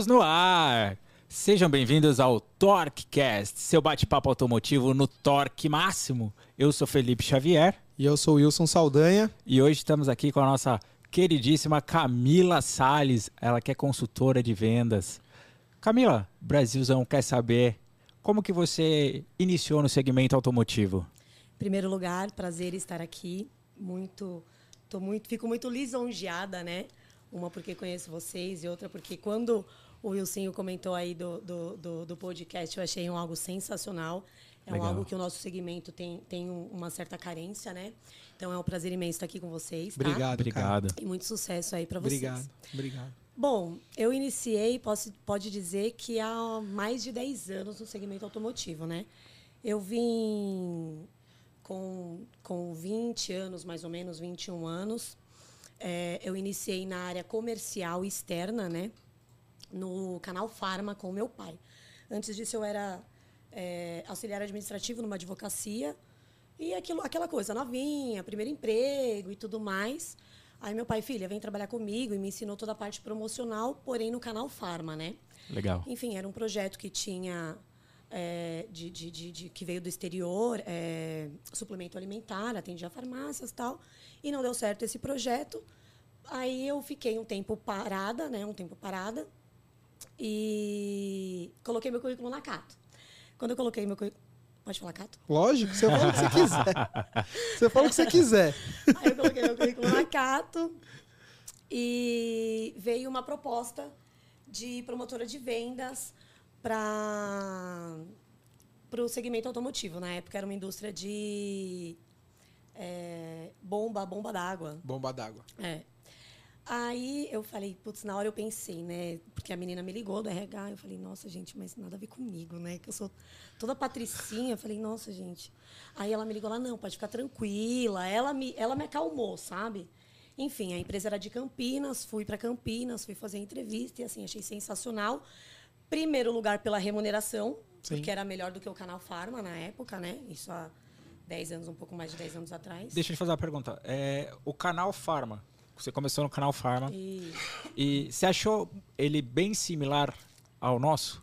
Estamos no ar! Sejam bem-vindos ao TorqueCast, seu bate-papo automotivo no torque máximo. Eu sou Felipe Xavier. E eu sou Wilson Saldanha. E hoje estamos aqui com a nossa queridíssima Camila Sales, ela que é consultora de vendas. Camila, Brasilzão quer saber como que você iniciou no segmento automotivo? Em primeiro lugar, prazer estar aqui. Muito, tô muito, fico muito lisonjeada, né? Uma porque conheço vocês e outra porque quando o Wilson comentou aí do, do, do, do podcast, eu achei um algo sensacional. É um algo que o nosso segmento tem, tem uma certa carência, né? Então é um prazer imenso estar aqui com vocês. Tá? Obrigado, obrigado. E muito sucesso aí para vocês. Obrigado, obrigado. Bom, eu iniciei, posso, pode dizer que há mais de 10 anos no segmento automotivo, né? Eu vim com, com 20 anos, mais ou menos, 21 anos. É, eu iniciei na área comercial externa, né? No canal Farma com meu pai. Antes disso, eu era é, auxiliar administrativo numa advocacia. E aquilo, aquela coisa novinha, primeiro emprego e tudo mais. Aí meu pai, filha, vem trabalhar comigo e me ensinou toda a parte promocional, porém no canal Farma, né? Legal. Enfim, era um projeto que tinha é, de, de, de, de, que veio do exterior, é, suplemento alimentar, atendia farmácias tal, e não deu certo esse projeto. Aí eu fiquei um tempo parada, né? Um tempo parada e coloquei meu currículo na Cato. Quando eu coloquei meu currículo Pode falar, Cato? Lógico, você fala o que você quiser. Você fala o que você quiser. Aí eu coloquei meu currículo na Cato e veio uma proposta de promotora de vendas para o segmento automotivo. Na época era uma indústria de é, bomba, bomba d'água. Bomba d'água. É. Aí eu falei, putz, na hora eu pensei, né? Porque a menina me ligou do RH, eu falei, nossa, gente, mas nada a ver comigo, né? Que eu sou toda patricinha. Eu falei, nossa, gente. Aí ela me ligou lá, não, pode ficar tranquila. Ela me, ela me acalmou, sabe? Enfim, a empresa era de Campinas, fui para Campinas, fui fazer entrevista e assim, achei sensacional. Primeiro lugar pela remuneração, Sim. porque era melhor do que o Canal Farma na época, né? Isso há 10 anos, um pouco mais de 10 anos atrás. Deixa eu te fazer uma pergunta. É, o Canal Farma, você começou no canal Farma. E... e você achou ele bem similar ao nosso?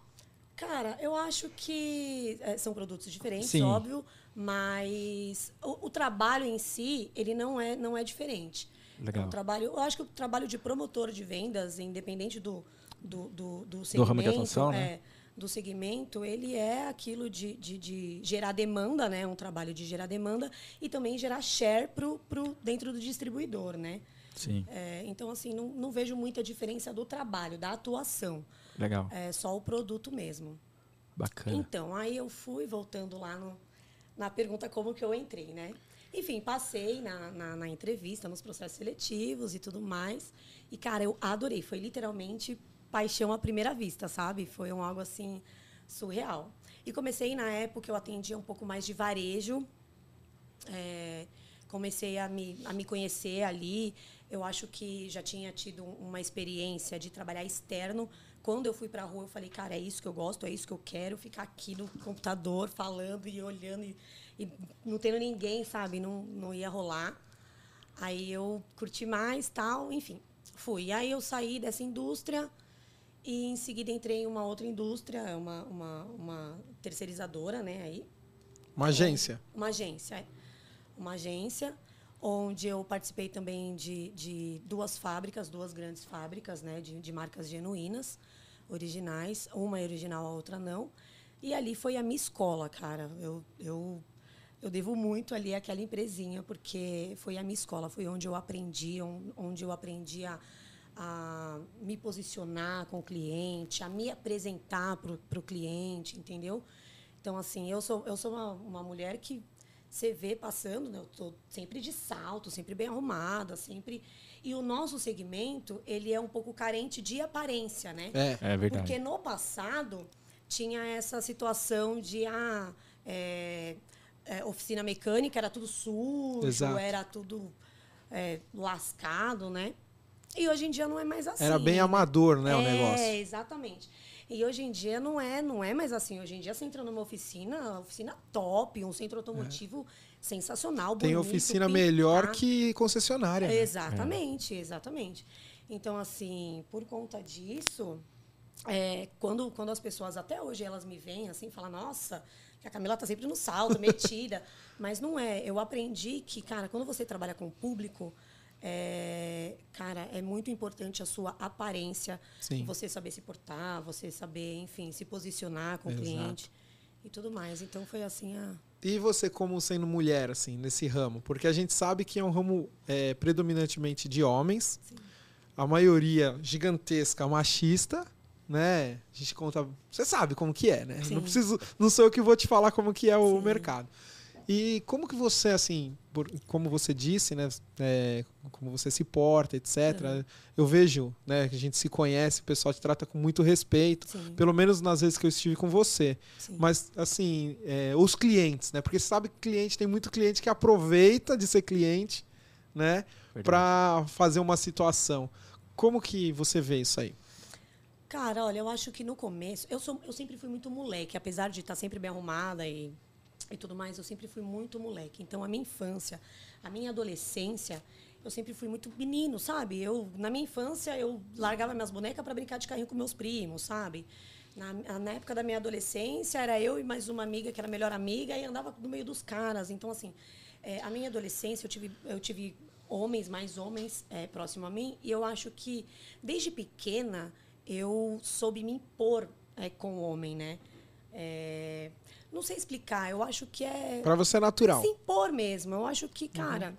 Cara, eu acho que é, são produtos diferentes, Sim. óbvio, mas o, o, trabalho em si, ele não é, não é diferente. Legal. É um trabalho, eu acho que o trabalho de promotor de vendas, independente do, do, do, do segmento, do ramo de atuação, né? é, do segmento, ele é aquilo de, de, de, gerar demanda, né? Um trabalho de gerar demanda e também gerar share pro, pro, dentro do distribuidor, né? Sim. É, então, assim, não, não vejo muita diferença do trabalho, da atuação. Legal. É só o produto mesmo. Bacana. Então, aí eu fui, voltando lá no, na pergunta como que eu entrei, né? Enfim, passei na, na, na, entrevista, nos processos seletivos e tudo mais. E, cara, eu adorei. Foi literalmente paixão à primeira vista, sabe? Foi um algo, assim, surreal. E comecei, na época, eu atendia um pouco mais de varejo. É, comecei a me, a me conhecer ali. Eu acho que já tinha tido uma experiência de trabalhar externo. Quando eu fui para a rua, eu falei, cara, é isso que eu gosto, é isso que eu quero, ficar aqui no computador falando e olhando e, e não tendo ninguém, sabe? Não, não ia rolar. Aí eu curti mais, tal, enfim, fui. Aí eu saí dessa indústria e em seguida entrei em uma outra indústria, uma, uma, uma terceirizadora, né? Aí. Uma agência. Uma agência, é. Uma agência onde eu participei também de, de duas fábricas, duas grandes fábricas, né, de, de marcas genuínas, originais, uma é original, a outra não. E ali foi a minha escola, cara. Eu, eu, eu devo muito ali àquela empresinha, porque foi a minha escola, foi onde eu aprendi, onde eu aprendi a, a me posicionar com o cliente, a me apresentar para o cliente, entendeu? Então, assim, eu sou, eu sou uma, uma mulher que você vê passando, né? Eu tô sempre de salto, sempre bem arrumada, sempre. E o nosso segmento, ele é um pouco carente de aparência, né? É, é verdade. Porque no passado tinha essa situação de ah, é, é, oficina mecânica era tudo sujo, Exato. era tudo é, lascado, né? E hoje em dia não é mais assim. Era bem amador, né, o negócio. É, exatamente. E hoje em dia não é, não é mais assim. Hoje em dia você entra numa oficina, oficina top, um centro automotivo é. sensacional, Tem bonito, oficina melhor que concessionária. Né? Exatamente, é. exatamente. Então, assim, por conta disso, é, quando, quando as pessoas, até hoje, elas me veem assim, falam, nossa, que a Camila tá sempre no salto, metida. Mas não é. Eu aprendi que, cara, quando você trabalha com o público, é, cara, é muito importante a sua aparência, Sim. você saber se portar, você saber, enfim, se posicionar com Exato. o cliente e tudo mais. Então foi assim a. E você como sendo mulher, assim, nesse ramo? Porque a gente sabe que é um ramo é, predominantemente de homens. Sim. A maioria gigantesca machista, né? A gente conta... Você sabe como que é, né? Sim. Não preciso... Não sou eu que vou te falar como que é o Sim. mercado. E como que você, assim, por- como você disse, né? é, como você se porta, etc. Uhum. Eu vejo, né? Que a gente se conhece, o pessoal te trata com muito respeito. Sim, Pelo menos nas vezes que eu estive com você. sim. Mas, assim, é, os clientes, né? Porque você sabe que cliente, tem muito cliente que aproveita de ser cliente, né? Pra fazer uma situação. Como que você vê isso aí? Cara, olha, eu acho que no começo. Eu, sou, eu sempre fui muito moleque, apesar de estar sempre bem arrumada e, e tudo mais, eu sempre fui muito moleque. Então, a minha infância, a minha adolescência, eu sempre fui muito menino, sabe? Eu, na minha infância, eu largava minhas bonecas para brincar de carrinho com meus primos, sabe? Na, na época da minha adolescência, era eu e mais uma amiga, que era a melhor amiga, e andava no meio dos caras. Então, assim, é, a minha adolescência, eu tive, eu tive homens, mais homens é, próximo a mim, e eu acho que, desde pequena, eu soube me impor é, com o homem, né? É, não sei explicar, eu acho que é Pra você é natural. se impor mesmo. Eu acho que, cara,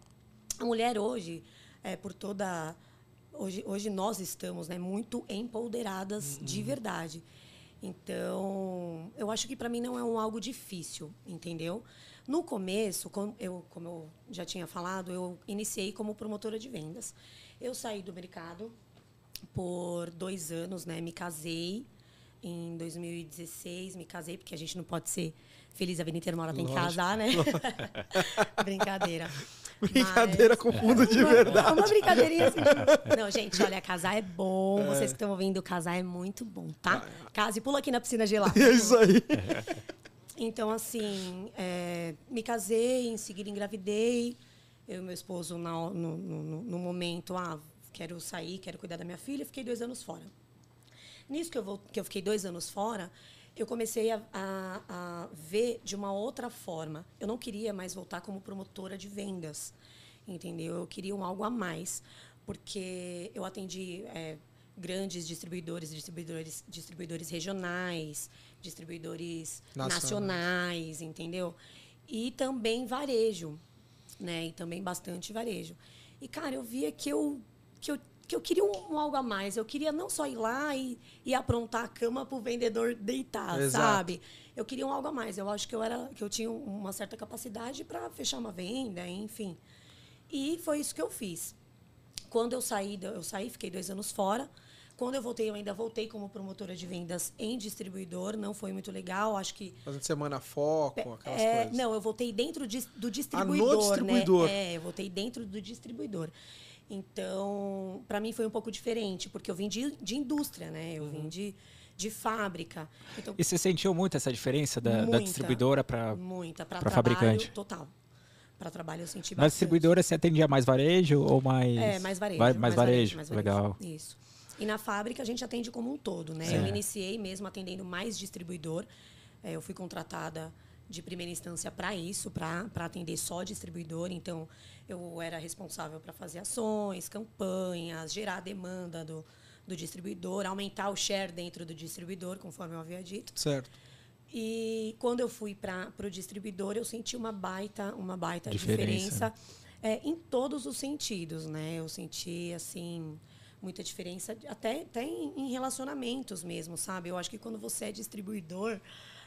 a mulher hoje, é, por toda. Hoje, hoje nós estamos né, muito empoderadas de verdade. Então, eu acho que para mim não é um algo difícil, entendeu? No começo, como eu, como eu já tinha falado, eu iniciei como promotora de vendas. Eu saí do mercado por dois anos, né? Me casei em 2016, me casei, porque a gente não pode ser feliz a vida inteira, uma hora tem que Lógico. casar, né? Brincadeira. Brincadeira Mas- com o mundo de uma- verdade. Uma brincadeirinha assim. de- Não, gente, olha, casar é bom. É. Vocês que estão ouvindo, casar é muito bom, tá? Case e pula aqui na piscina gelada. É isso aí. Então, assim, é, me casei, em seguida engravidei. Eu e meu esposo, na- no, no- no- no momento, ah, quero sair, quero cuidar da minha filha, fiquei dois anos fora. Nisso que eu, vou, que eu fiquei dois anos fora, eu comecei a, a- a ver de uma outra forma. Eu não queria mais voltar como promotora de vendas, entendeu? Eu queria um algo a mais, porque eu atendi é, grandes distribuidores, distribuidores, distribuidores regionais, distribuidores Nacionais. nacionais, entendeu? E também varejo, né? E também bastante varejo. E, cara, eu via que eu, que eu, que eu queria um, um algo a mais. Eu queria não só ir lá e, e aprontar a cama para o vendedor deitar, Exato. sabe? Eu queria um algo a mais. Eu acho que eu, era, que eu tinha uma certa capacidade para fechar uma venda, enfim. E foi isso que eu fiz. Quando eu saí, eu saí, fiquei dois anos fora. Quando eu voltei, eu ainda voltei como promotora de vendas em distribuidor. Não foi muito legal. Acho que Fazendo semana foco, aquelas é, coisas. Não, eu voltei dentro de- do Ah, distribuidor, no distribuidor. né? É, eu voltei dentro do distribuidor. Então, para mim foi um pouco diferente, porque eu vim de, de indústria, né? Eu Uhum. vim de, de fábrica. Então, E você sentiu muito essa diferença da, da Muita. distribuidora para. muita para fabricante. total. Para trabalho eu senti Na bastante. distribuidora você atendia mais varejo ou mais. É, mais varejo. Vai- mais, varejo. mais Legal. Isso. E na fábrica a gente atende como um todo, né? Eu iniciei mesmo atendendo mais distribuidor. É, eu fui contratada de primeira instância para isso, para atender só distribuidor. Então, eu era responsável para fazer ações, campanhas, gerar a demanda do, do distribuidor, aumentar o share dentro do distribuidor, conforme eu havia dito. Certo. E quando eu fui para o distribuidor, eu senti uma baita, uma baita Diferença. diferença, é, em todos os sentidos, né? Eu senti assim muita diferença até, até em, relacionamentos mesmo, sabe? Eu acho que quando você é distribuidor,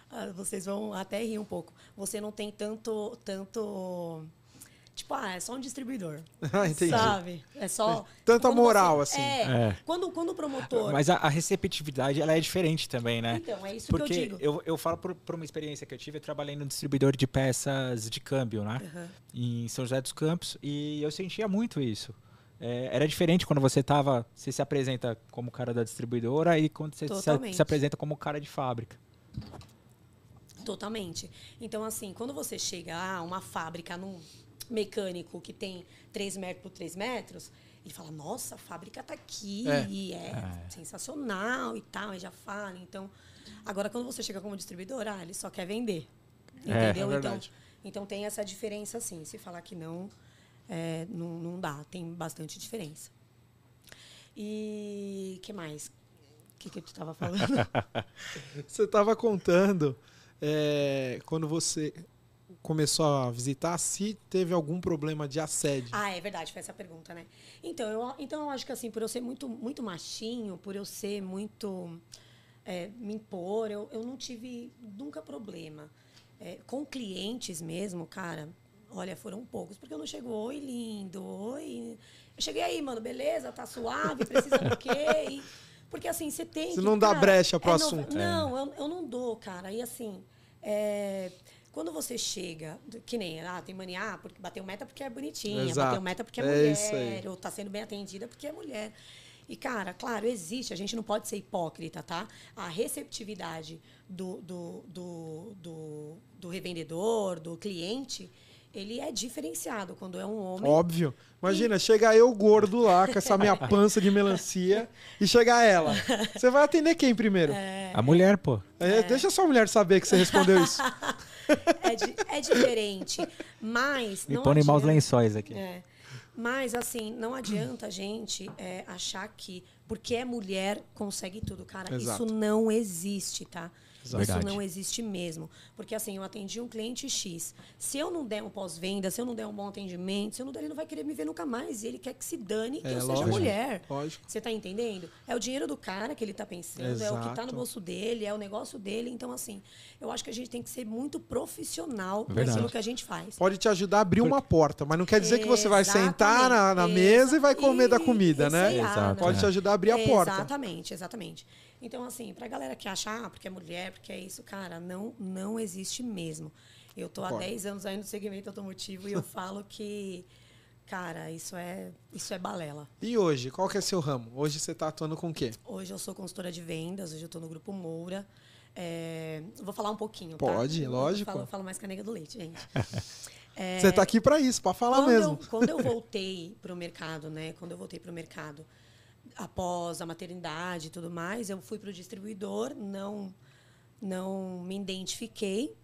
ah, vocês vão até rir um pouco. Você não tem tanto tanto tipo, ah, é só um distribuidor. Ah, entendi. Sabe? É só Tanta quando moral, você- assim. É, É. Quando quando o promotor Mas a, a receptividade ela é diferente também, né? Então, é isso Porque que eu digo. eu, eu falo por, por uma experiência que eu tive, eu trabalhei no distribuidor de peças de câmbio, né? Aham. Em São José dos Campos, e eu sentia muito isso. É, era diferente quando você tava. Você se apresenta como cara da distribuidora e quando você se, se apresenta como cara de fábrica. Totalmente. Então, assim, quando você chega a uma fábrica num mecânico que tem 3 metros por 3 metros, ele fala, nossa, a fábrica tá aqui, É. e é, sensacional e tal, e já fala. Então, agora quando você chega como distribuidor, ah, ele só quer vender. É. Entendeu? É então, então tem essa diferença sim. Se falar que não, é, não, não dá, tem bastante diferença. E que mais? O que, que eu estava falando? Você estava contando é, quando você começou a visitar se teve algum problema de assédio. Ah, é verdade, foi essa pergunta, né? Então, eu, então eu acho que assim, por eu ser muito, muito machinho, por eu ser muito. é, me impor, eu, eu não tive nunca problema. É, com clientes mesmo, cara, olha, foram poucos, porque eu não chego, oi, lindo, oi. Eu cheguei aí, mano, beleza, tá suave, precisa do quê? E- porque assim, você tem. Você que, não dá cara, brecha pro é assunto. Não, eu, eu não dou, cara. E assim, é, quando você chega, que nem, ah, tem mania, ah, porque bateu meta porque é bonitinha, Exato. bateu meta porque é, É mulher, ou tá sendo bem atendida porque é mulher. E, cara, claro, existe, a gente não pode ser hipócrita, tá? A receptividade do, do, do, do, do revendedor, do cliente, ele é diferenciado quando é um homem. Óbvio. Imagina, chega eu gordo lá com essa minha pança de melancia e chega ela. Você vai atender quem primeiro? A mulher, pô. É, Deixa sua mulher saber que você respondeu isso. É, di- é diferente. Mas. Me não põe maus lençóis aqui. É. Mas, assim, não adianta a gente é, achar que porque é mulher consegue tudo, cara. Exato. Isso não existe, tá? Exato. Isso Verdade. não existe mesmo. Porque, assim, eu atendi um cliente X. Se eu não der um pós-venda, se eu não der um bom atendimento, se eu não der, ele não vai querer me ver nunca mais. E ele quer que se dane que É, eu seja lógico. mulher. Lógico. Você tá entendendo? É o dinheiro do cara que ele tá pensando, é o que tá Exato. no bolso dele, é o negócio dele. Então, assim, eu acho que a gente tem que ser muito profissional Verdade. naquilo que a gente faz. Pode te ajudar a abrir uma porta, mas não quer dizer que você vai sentar na, na mesa e vai comer da Exa- comida, né? Exato. Pode te ajudar a abrir a porta. Exatamente, exatamente. Então, assim, pra galera que acha, ah, porque é mulher, porque é isso, cara, não, não existe mesmo. Eu tô há Concordo. 10 anos aí no segmento automotivo e eu falo que, cara, isso é, isso é balela. E hoje, qual que é seu ramo? Hoje você tá atuando com o quê? Hoje eu sou consultora de vendas, hoje eu tô no Grupo Moura. É, vou falar um pouquinho, Pode, tá? Eu lógico. Falo, falo mais com a nega do leite, gente. Você tá aqui pra isso, pra falar quando mesmo. Eu, quando eu voltei para o mercado, né? Quando eu voltei para o mercado, após a maternidade e tudo mais, eu fui para o distribuidor, não, não me identifiquei.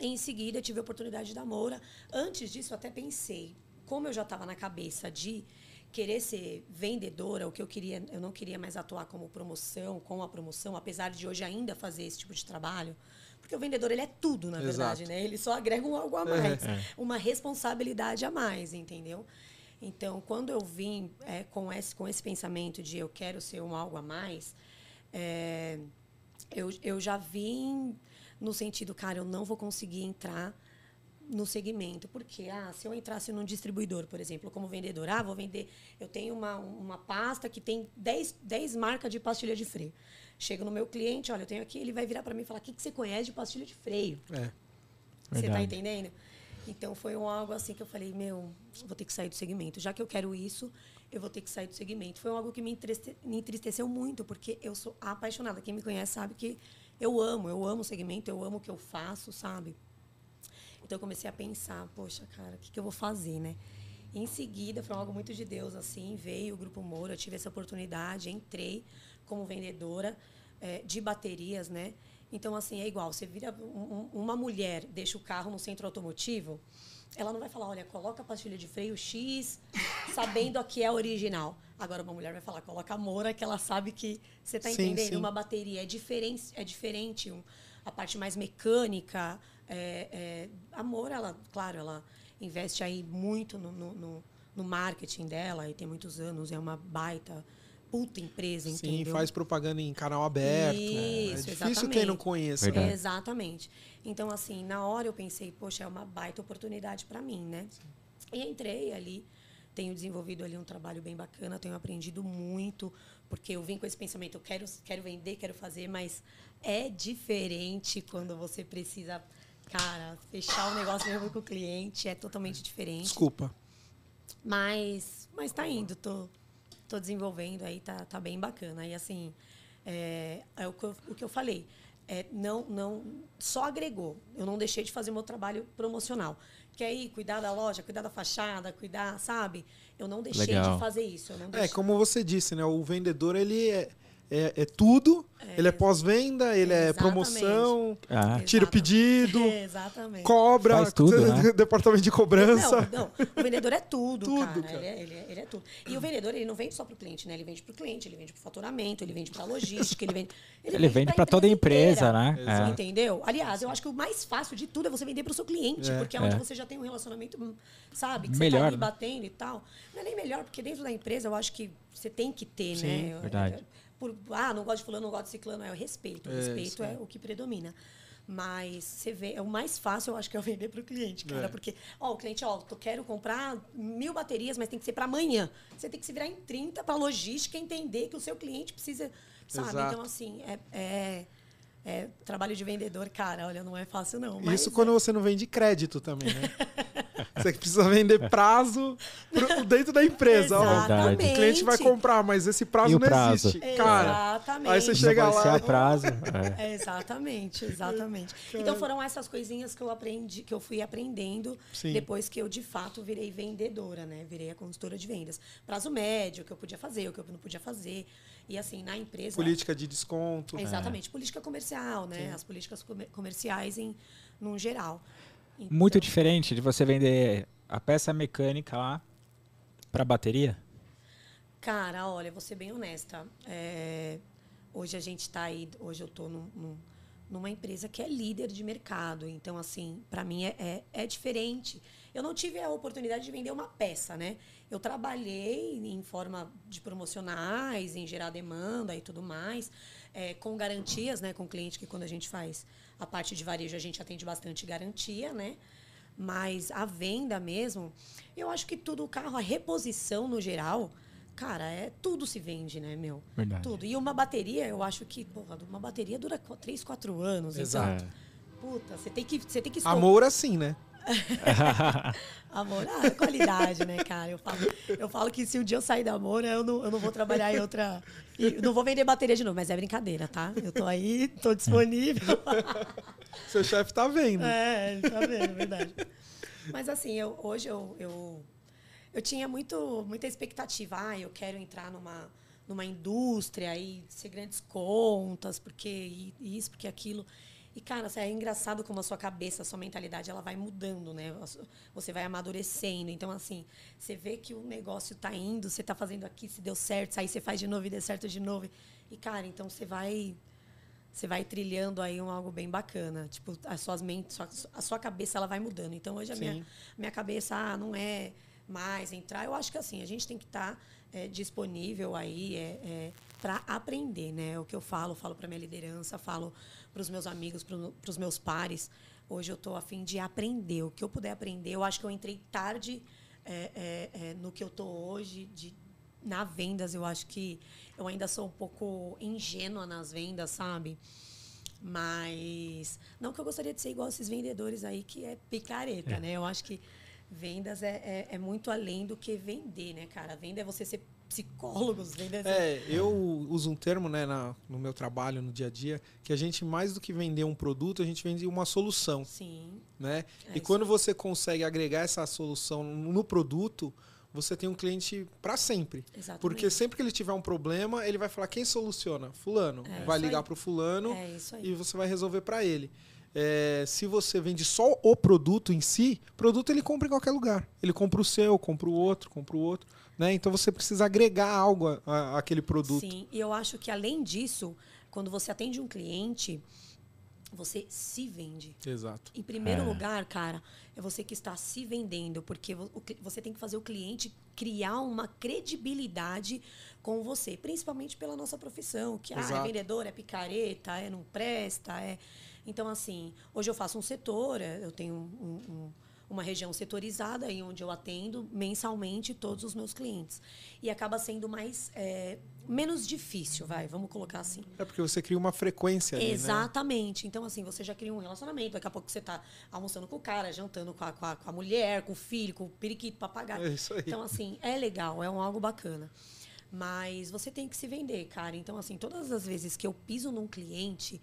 Em seguida, tive a oportunidade da Moura. Antes disso, até pensei, como eu já estava na cabeça de querer ser vendedora, o que eu queria, eu não queria mais atuar como promoção, com a promoção, apesar de hoje ainda fazer esse tipo de trabalho, porque o vendedor ele é tudo, na Exato. verdade, né? Ele só agrega um algo a É. mais, uma responsabilidade a mais, entendeu? Então, quando eu vim é, com esse com esse pensamento de eu quero ser um algo a mais, é, eu, eu já vim no sentido, cara, eu não vou conseguir entrar no segmento. Porque, ah, se eu entrasse num distribuidor, por exemplo, como vendedor, ah, vou vender. Eu tenho uma, uma pasta que tem 10, 10 marcas de pastilha de freio. Chego no meu cliente, olha, eu tenho aqui, ele vai virar para mim e falar: o que, que você conhece de pastilha de freio? É. Você tá Verdade. entendendo? Então foi um algo assim que eu falei, meu, vou ter que sair do segmento. Já que eu quero isso, eu vou ter que sair do segmento. Foi algo que me, entriste- me entristeceu muito, porque eu sou apaixonada. Quem me conhece sabe que eu amo, eu amo o segmento, eu amo o que eu faço, sabe? Então eu comecei a pensar, poxa, cara, o que, que eu vou fazer, né? Em seguida, foi algo muito de Deus, assim, veio o Grupo Moura, eu tive essa oportunidade, entrei como vendedora eh, de baterias, né? Então, assim, é igual, você vira um- um- uma mulher, deixa o carro no centro automotivo, ela não vai falar, olha, coloca a pastilha de freio X, sabendo a que é original. Agora, uma mulher vai falar, coloca a Moura, que ela sabe que você está entendendo, sim. uma bateria é diferente, é diferente um- a parte mais mecânica. É, é, a Moura, ela, claro, ela investe aí muito no, no, no- no marketing dela, e tem muitos anos, é uma baita, puta empresa, Sim, entendeu? faz propaganda em canal aberto. é Isso, difícil quem exatamente. não conheça. Verdade. né? Exatamente. Então, assim, na hora eu pensei, poxa, é uma baita oportunidade para mim, né? E entrei ali, tenho desenvolvido ali um trabalho bem bacana, tenho aprendido muito, porque eu vim com esse pensamento, eu quero, quero vender, quero fazer, mas é diferente quando você precisa, cara, fechar o negócio mesmo com o cliente, é totalmente diferente. Desculpa. Mas, mas tá indo, tô, tô desenvolvendo aí, tá, tá bem bacana. E assim, é, é o, que eu, o que eu falei. é, não, não só agregou. Eu não deixei de fazer meu trabalho promocional. Quer ir cuidar da loja, cuidar da fachada, cuidar, sabe? Eu não deixei Legal. de fazer isso. Eu não É, como você disse, né? O vendedor, ele é, é, é tudo. ele é pós-venda, ele é Exatamente. promoção, Ah, tira o pedido, Exatamente. cobra, Faz tudo, né? departamento de cobrança. Não, não. O vendedor é tudo, Tudo, cara. cara. Ele, é, ele, é, ele é tudo. E o vendedor, ele não vende só pro cliente, né? Ele vende pro cliente, ele vende pro faturamento, ele vende pra logística, ele vende. Ele vende pra toda a empresa, né? inteira, É. Entendeu? Aliás, eu acho que o mais fácil de tudo é você vender pro seu cliente, É. porque é onde É. você já tem um relacionamento, sabe? Que você Melhor, tá ali né? batendo e tal. Não é nem melhor, porque dentro da empresa eu acho que você tem que ter, Sim, né? verdade. Por, ah, não gosto de fulano, não gosto de ciclano, é o respeito. O É, respeito é, aí. o que predomina. Mas você vê, é o mais fácil, eu acho que é vender para o cliente, cara. É. Porque, ó, o cliente, ó, eu quero comprar mil baterias, mas tem que ser para amanhã. Você tem que se virar em 30 para logística entender que o seu cliente precisa, sabe? Exato. Então, assim, é, é, é trabalho de vendedor, cara, olha, não é fácil, não. Isso é- quando você não vende crédito também, né? você precisa vender prazo pro- dentro da empresa. Ó, Exatamente. o cliente vai comprar, mas esse prazo E o não prazo? existe. Cara, Exatamente. aí você Não chega vai ser lá. a prazo. É. É, exatamente, exatamente. Então foram essas coisinhas que eu aprendi, que eu fui aprendendo Sim. depois que eu de fato virei vendedora, né? Virei a consultora de vendas. Prazo médio, o que eu podia fazer, o que eu não podia fazer. E assim, na empresa. Política de desconto. Exatamente, política comercial, né? As políticas comer- comerciais em num geral. Então, Muito diferente de você vender a peça mecânica lá pra bateria. Cara, olha, vou ser bem honesta. É, hoje a gente está aí, hoje eu estou num, num- numa empresa que é líder de mercado. Então, assim, para mim é, é, é diferente. Eu não tive a oportunidade de vender uma peça, né? Eu trabalhei em forma de promocionais, em gerar demanda e tudo mais, é, com garantias, né? Com o cliente que quando a gente faz a parte de varejo, a gente atende bastante garantia, né? Mas a venda mesmo, eu acho que tudo, o carro, a reposição no geral, cara, é tudo se vende, né, meu? Verdade. Tudo. E uma bateria, eu acho que, porra, uma bateria dura 3, 4 anos. Exato. Então, puta, você tem que, você tem que Amor assim, né? Amor, ah, é qualidade, né, cara? Eu falo, eu falo que se um dia eu sair da Amor, eu não, eu não vou trabalhar em outra. não vou vender bateria de novo, mas é brincadeira, tá? Eu tô aí, tô disponível. Seu chefe tá vendo. É, ele tá vendo, é verdade. Mas assim, eu, hoje eu, eu, eu tinha muito, muita expectativa. Ah, eu quero entrar numa, numa indústria e ser grandes contas, porque isso, porque aquilo. E, cara, assim, é engraçado como a sua cabeça, a sua mentalidade, ela vai mudando, né? Você vai amadurecendo. Então, assim, você vê que o negócio tá indo, você tá fazendo aqui, se deu certo, aí você faz de novo e deu certo de novo. E, cara, então você vai você vai trilhando aí um algo bem bacana. Tipo, as suas mentes, a sua cabeça ela vai mudando. Então hoje a Sim. minha, minha cabeça ah, não é mais entrar. Eu acho que assim, a gente tem que estar disponível aí é, é, para aprender, né? O que eu falo, falo para minha liderança, falo para os meus amigos, para os meus pares. Hoje eu estou a fim de aprender. O que eu puder aprender, eu acho que eu entrei tarde é, é, é, no que eu tô hoje, de, na vendas, eu acho que eu ainda sou um pouco ingênua nas vendas, sabe? Mas não que eu gostaria de ser igual esses vendedores aí que é picareta, né? Eu acho que vendas é, é, é muito além do que vender, né, cara? Venda é você ser psicólogos, venda é, É, eu uso um termo né, na- no meu trabalho, no dia a dia, que a gente, mais do que vender um produto, a gente vende uma solução. Sim. Né? É e quando você consegue agregar essa solução no produto, você tem um cliente para sempre. Exatamente. Porque sempre que ele tiver um problema, ele vai falar quem soluciona? Fulano. É vai ligar para o fulano É e você vai resolver para ele. É, se você vende só o produto em si, produto ele compra em qualquer lugar. Ele compra o seu, compra o outro, compra o outro. Né? Então você precisa agregar algo a- a- àquele produto. Sim, e eu acho que além disso, quando você atende um cliente, você se vende. Exato. Em primeiro É. lugar, cara, é você que está se vendendo, porque você tem que fazer o cliente criar uma credibilidade com você, principalmente pela nossa profissão, que ah, é vendedor, é picareta, é não presta, é. Então, assim, hoje eu faço um setor, é, eu tenho um- um- uma região setorizada aí onde eu atendo mensalmente todos os meus clientes. E acaba sendo mais é, menos difícil, vai, vamos colocar assim. É porque você cria uma frequência ali, né? Exatamente. Então, assim, você já cria um relacionamento. Daqui a pouco você tá almoçando com o cara, jantando com a, com a, com a mulher, com o filho, com o periquito, papagaio. É isso aí. Então, assim, é legal, é um algo bacana. Mas você tem que se vender, cara. Então, assim, todas as vezes que eu piso num cliente,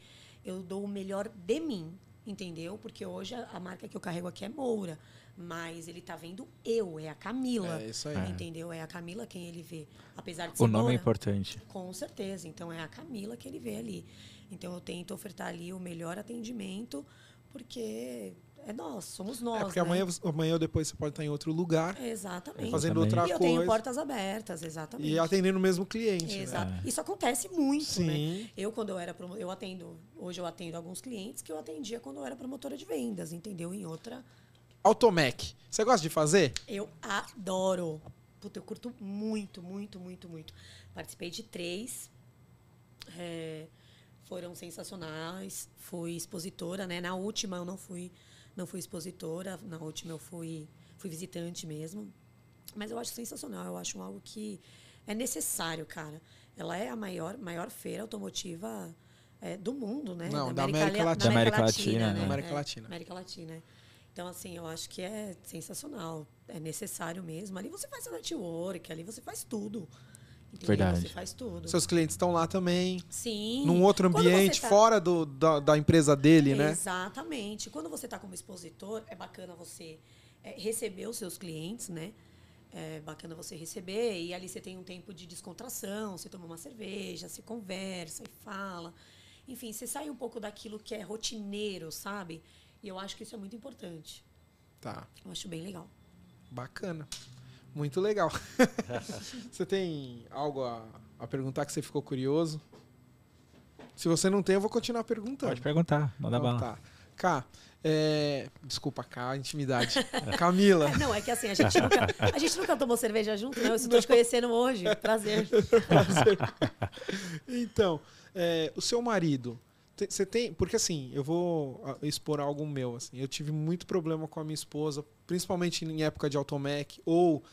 eu dou o melhor de mim, entendeu? Porque hoje a, a marca que eu carrego aqui é Moura, mas ele tá vendo eu, é a Camila. É isso aí. Entendeu? É a Camila quem ele vê. Apesar de ser O nome é Moura, importante. com certeza. Então é a Camila que ele vê ali. Então eu tento ofertar ali o melhor atendimento, porque é nós, somos nós. É porque né? amanhã, amanhã ou depois você pode estar em outro lugar, Exatamente. fazendo outra e eu tenho coisa. portas abertas, exatamente. E atendendo o mesmo cliente. né? Exato. Isso acontece muito, Sim. né? Eu, quando eu era promo... eu atendo, hoje eu atendo alguns clientes que eu atendia quando eu era promotora de vendas, entendeu? Em outra. Automec. Você gosta de fazer? Eu adoro. Puta, eu curto muito, muito, muito, muito. Participei de três. é, foram sensacionais. Fui expositora, né? Na última eu não fui, não fui expositora. Na última eu fui, fui visitante mesmo. Mas eu acho sensacional. Eu acho algo que é necessário, cara. Ela é a maior, maior feira automotiva é, do mundo, né? Não, da América Ale- Latina. Da América Latina, né? Da América É, Latina. América Latina. Então, assim, eu acho que é sensacional. É necessário mesmo. Ali você faz a network, ali você faz tudo. Entendeu? Verdade. Você faz tudo. Seus clientes estão lá também, Sim. num outro ambiente, tá- fora do, da, da empresa dele, né? Exatamente. Quando você está como expositor, é bacana você é, receber os seus clientes, né? É bacana você receber e ali você tem um tempo de descontração, você toma uma cerveja, se conversa e fala. Enfim, você sai um pouco daquilo que é rotineiro, sabe? E eu acho que isso é muito importante. Tá, Eu acho bem legal. bacana. Muito legal. você tem algo a, a perguntar que você ficou curioso? Se você não tem, eu vou continuar perguntando. Pode perguntar, manda Então bala. tá. Cá, é... desculpa, Cá, intimidade. Camila, não, é que assim, a gente nunca, a gente nunca tomou cerveja junto, né? Eu estou te conhecendo hoje. Prazer. então, é, o seu marido, você tem. Porque assim, eu vou ah, expor algo meu. Assim, eu tive muito problema com a minha esposa, principalmente em época de automec, ou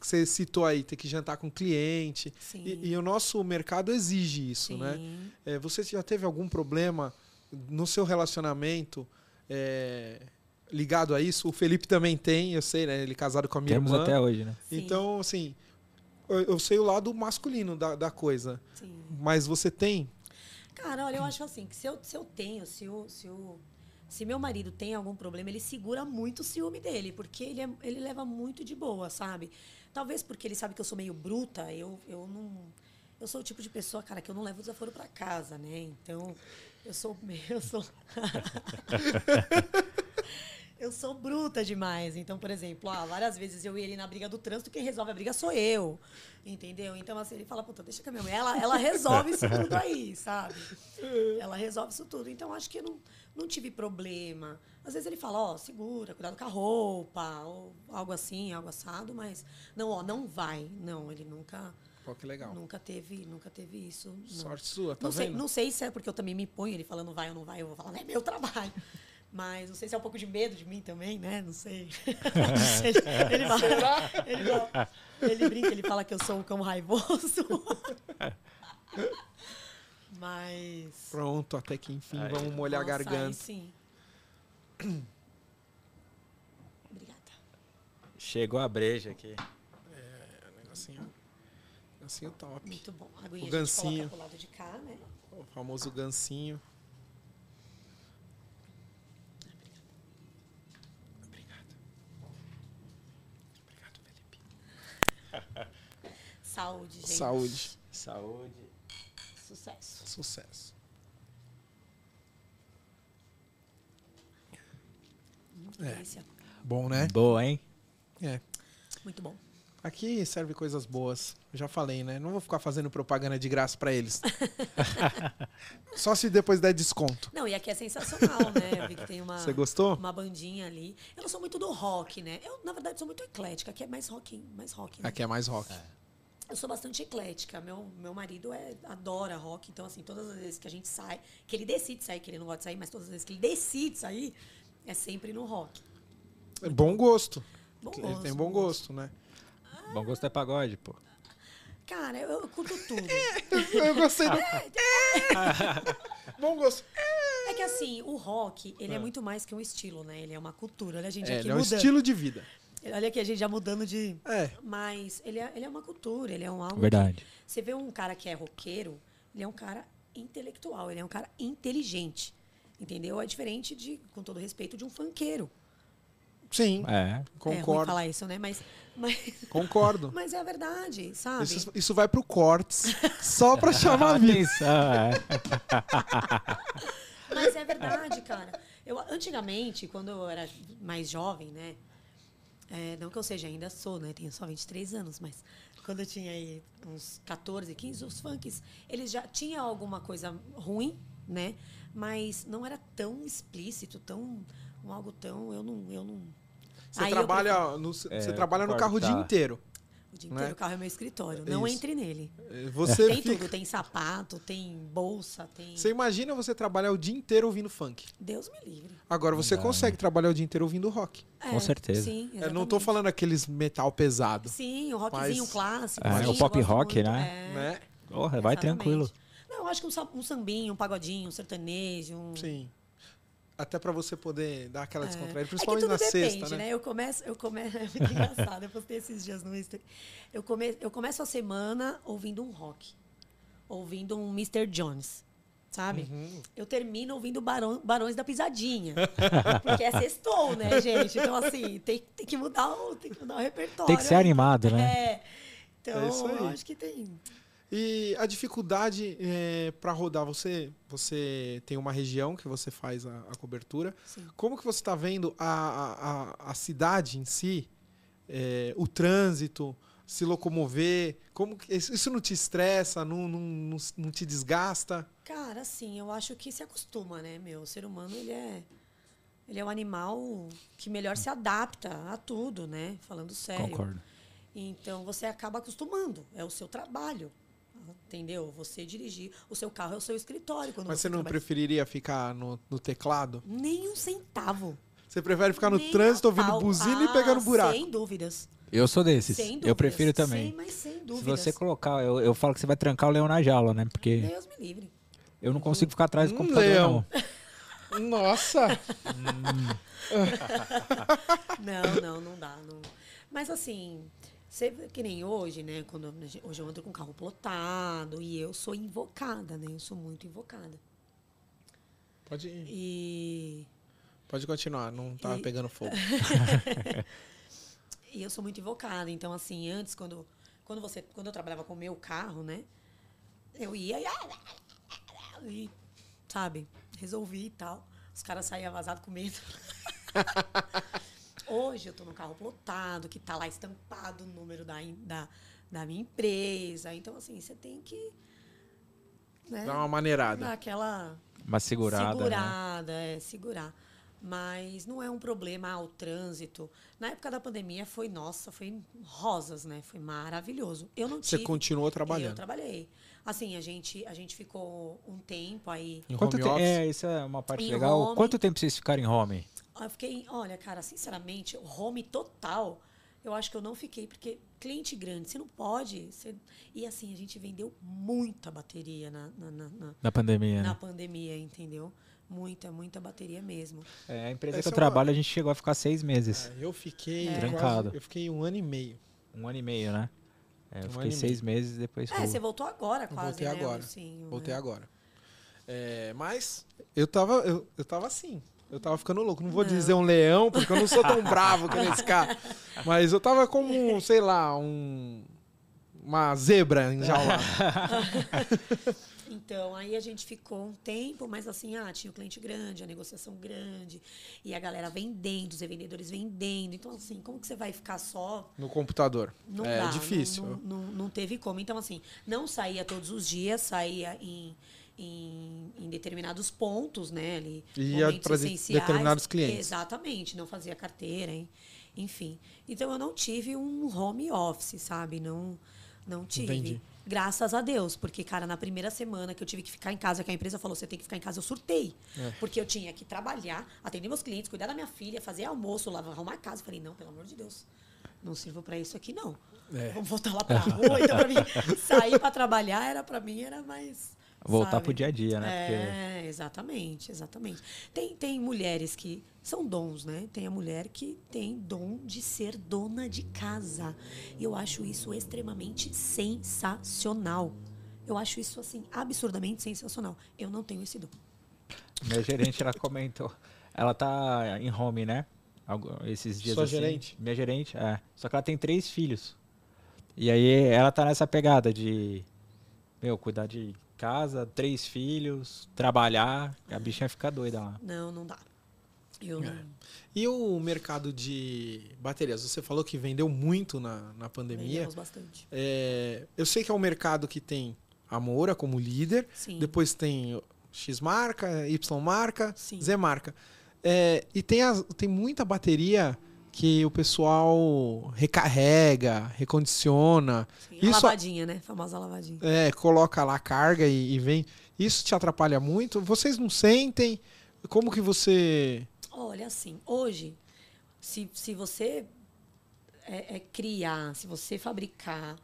você- citou aí, ter que jantar com cliente. Sim. E, e o nosso mercado exige isso, Sim. né? É, você já teve algum problema no seu relacionamento é, ligado a isso? O Felipe também tem, eu sei, né? Ele é casado com a minha Temos irmã. até hoje, né? Sim. Então, assim, eu, eu sei o lado masculino da, da coisa. Sim. Mas você tem? Cara, olha, eu acho assim, que se eu, se eu tenho, se o, se o. Se meu marido tem algum problema, ele segura muito o ciúme dele, porque ele, é- ele leva muito de boa, sabe? Talvez porque ele sabe que eu sou meio bruta, eu, eu não. Eu sou o tipo de pessoa, cara, que eu não levo desaforo pra casa, né? Então, eu sou. Eu sou. Eu sou bruta demais. Então, por exemplo, ah, várias vezes eu ia ali na briga do trânsito, quem resolve a briga sou eu. Entendeu? Então, assim, ele fala, puta, deixa que a minha mãe, ela, ela resolve isso tudo aí, sabe? Ela resolve isso tudo. Então, acho que eu não, não tive problema. Às vezes ele fala, ó, segura, cuidado com a roupa, ou algo assim, algo assado, mas não, ó, não vai. Não, ele nunca, Pô, que legal. nunca teve, nunca teve isso. não. Sorte sua, tá Não sei, vendo? não sei se é porque eu também me ponho ele falando vai ou não vai, eu vou falar, não é meu trabalho. Mas não sei se é um pouco de medo de mim também, né? Não sei. ele, ele, fala- ele fala- ele brinca, ele fala que eu sou um cão raivoso. Mas. Pronto, até que enfim, Aí. vamos molhar a Nossa, aí garganta. sim. Obrigada. Chegou a breja aqui. Negocinho, negocinho top. Muito bom. A aguinha O a gancinho. coloca pro lado de cá, né? O famoso gancinho. Obrigado. Obrigado, Felipe. Saúde, gente. Saúde. Saúde. Sucesso. Sucesso. É. Bom, né? Boa, hein? É. Muito bom. Aqui serve coisas boas. Eu já falei, né? Não vou ficar fazendo propaganda de graça pra eles. Só se depois der desconto. Não, e aqui é sensacional, né? Eu vi que tem uma, Você gostou? uma bandinha ali. Eu não sou muito do rock, né? Eu, na verdade, sou muito eclética. Aqui é mais rock, mais rock. Né? Aqui é mais rock. Eu sou bastante eclética. Meu, meu marido é, adora rock. Então, assim, todas as vezes que a gente sai, que ele decide sair, que ele não gosta de sair, mas todas as vezes que ele decide sair, é sempre no rock. É bom gosto. Bom Ele gosto, tem bom gosto, né? Bom gosto é pagode, pô. Cara, eu, eu curto tudo. Eu gostei do... bom gosto. É que assim, o rock, ele é muito mais que um estilo, né? Ele é uma cultura. Olha a gente É, aqui ele é um mudando. estilo de vida. Olha aqui a gente já mudando de. É. Mas ele é, ele é uma cultura, ele é um algo. Verdade. Você vê um cara que é roqueiro, ele é um cara intelectual, ele é um cara inteligente. Entendeu? É diferente de, com todo respeito, de um funkeiro. Sim, É. É concordo. falar isso, né? Mas, mas, concordo. mas é a verdade, sabe? Isso, isso vai pro cortes, só pra chamar a é. Mas é verdade, cara. Eu, antigamente, quando eu era mais jovem, né? é, não que eu seja, ainda sou, né? Tenho só 23 anos, mas quando eu tinha aí uns 14, 15, os funks, eles já tinham alguma coisa ruim, né? Mas não era tão explícito, tão. um algo tão. Eu não. Eu não Você Aí eu trabalha, no, você É, trabalha no carro o dia tá. inteiro. o dia Né? inteiro o carro é meu escritório. Não Isso. entre nele. Você Tem fica- tudo, tem sapato, tem bolsa, tem. Você imagina você trabalhar o dia inteiro ouvindo funk. Deus me livre. Agora você dá, consegue trabalhar o dia inteiro ouvindo rock. Com certeza. Sim, Eu não tô exatamente. falando aqueles metal pesado, Sim, o rockzinho Mas- clássico. É, sim, o pop rock, muito, né? é. né? Porra, vai Exatamente. tranquilo. Não, eu acho que um, um sambinho, um pagodinho, um sertanejo. Um... Sim. Até pra você poder dar aquela É. descontraída, É que principalmente tudo na depende, sexta, né? Eu começo, eu começo, é muito engraçado, eu postei esses dias no Insta. Eu, come, eu começo a semana ouvindo um rock, ouvindo um Mr. Jones, sabe? Uhum. Eu termino ouvindo Barão, Barões da Pisadinha, porque é sextou, né, gente? Então, assim, tem, tem, que mudar o, tem que mudar o repertório. Tem que ser animado, né? É. Então, É isso aí. eu acho que tem. E a dificuldade é, para rodar, você você tem uma região que você faz a, a cobertura. Sim. Como que você está vendo a, a, a- cidade em si, é, o trânsito, se locomover? Como que- isso não te estressa, não, não, não, não te desgasta? Cara, assim, eu acho que se acostuma, né, meu? O ser humano, ele é. Ele é um animal que melhor se adapta a tudo, né? Falando sério. Concordo. Então você acaba acostumando. É o seu trabalho. Entendeu? Você dirigir. O seu carro é o seu escritório. Quando Mas você não trabalha. preferiria ficar no, no teclado? Nem um centavo. Você prefere ficar no Nem trânsito ouvindo pau. buzina e Ah, pegando buraco? Sem dúvidas. Eu sou desses. Sem dúvidas. Eu prefiro também. Sem, mas sem Se dúvidas. você colocar, eu, eu falo que você vai trancar o leão na jaula, né? Porque Deus me livre. eu não consigo ficar atrás do computador, leão. não. Nossa! Não, não, não dá. Não. Mas assim, você, vê que nem hoje, né? Quando, hoje eu ando com o carro plotado e eu sou invocada, né? Eu sou muito invocada. Pode, ir. E, pode continuar, não tá E- pegando fogo. e eu sou muito invocada. Então, assim, antes, quando, quando, você, quando eu trabalhava com o meu carro, né? Eu ia e sabe, resolvi e tal. Os caras saíam vazados com medo. Hoje eu tô no carro plotado, que tá lá estampado o número da, da, da minha empresa. Então, assim, você tem que. Né, Dá uma maneirada. dar aquela Uma segurada. né? segurada, é, segurar. Mas não é um problema ah, o trânsito. Na época da pandemia foi, nossa, foi rosas, né? Foi maravilhoso. Eu não Você tive. continuou Eu trabalhando. trabalhei. Assim, a gente, a gente ficou um tempo aí. Em Quanto home te- office? É, isso é uma parte Em legal. home. Quanto tempo vocês ficaram em home? Eu fiquei, olha, cara, sinceramente, home total, eu acho que eu não fiquei, porque cliente grande, você não pode. você- E assim, a gente vendeu muita bateria na, na, na, na- Na pandemia, na né? pandemia, entendeu? Muita, muita bateria mesmo. É, a empresa Essa que eu é uma- trabalho, a gente chegou a ficar seis meses. É, eu fiquei É. Trancado. eu fiquei um ano e meio. Um ano e meio, né? É, eu Um fiquei seis meses depois É, você voltou agora quase, voltei né, agora. Lucinho, Voltei né? agora. É, mas eu tava, eu, eu tava assim. Eu tava ficando louco. Não vou Não. dizer um leão, porque eu não sou tão bravo que nesse cara. Mas eu tava como, sei lá, um. Uma zebra enjaulada. Então, aí a gente ficou um tempo, mas assim, ah, tinha o cliente grande, a negociação grande, e a galera vendendo, os revendedores vendendo. Então, assim, como que você vai ficar só no computador. Não é dá, difícil. Não, não, não- não teve como. Então, assim, não saía todos os dias, saía em, em, em determinados pontos, né? Ali, E essenciais. determinados clientes. Exatamente, não fazia carteira, hein? enfim. Então, eu não tive um home office, sabe? Não, não tive. Entendi. Graças a Deus, porque, cara, na primeira semana que eu tive que ficar em casa, que a empresa falou, você tem que ficar em casa, eu surtei. É. Porque eu tinha que trabalhar, atender meus clientes, cuidar da minha filha, fazer almoço, lavar, arrumar a casa. Eu falei, não, pelo amor de Deus, não sirvo pra isso aqui, não. É. Vamos voltar lá pra rua. Então, pra mim, sair pra trabalhar era pra mim era mais. Voltar sabe? pro dia a dia, né? É, exatamente, exatamente. Tem, tem mulheres que são dons, né? Tem a mulher que tem dom de ser dona de casa. E eu acho isso extremamente sensacional. Eu acho isso, assim, absurdamente sensacional. Eu não tenho esse dom. Minha gerente, ela comentou. Ela tá em home, né? Esses dias Sua assim. gerente? Minha gerente, é. Só que ela tem três filhos. E aí ela tá nessa pegada de, meu, cuidar de casa, três filhos, trabalhar. A bichinha fica doida lá. Não, não dá. Eu É. não. E o mercado de baterias? Você falou que vendeu muito na, na pandemia. Vendemos bastante. É, eu sei que é um mercado que tem a Moura como líder, Sim. depois tem X marca, Y marca, Sim. Z marca. É, e tem, as- tem muita bateria que o pessoal recarrega, recondiciona, Sim. Isso- A lavadinha, né? Famosa lavadinha. é, coloca lá carga e, e vem. Isso te atrapalha muito? Vocês não sentem? Como que você. Olha, assim, hoje, se, se você é, é, criar, se você fabricar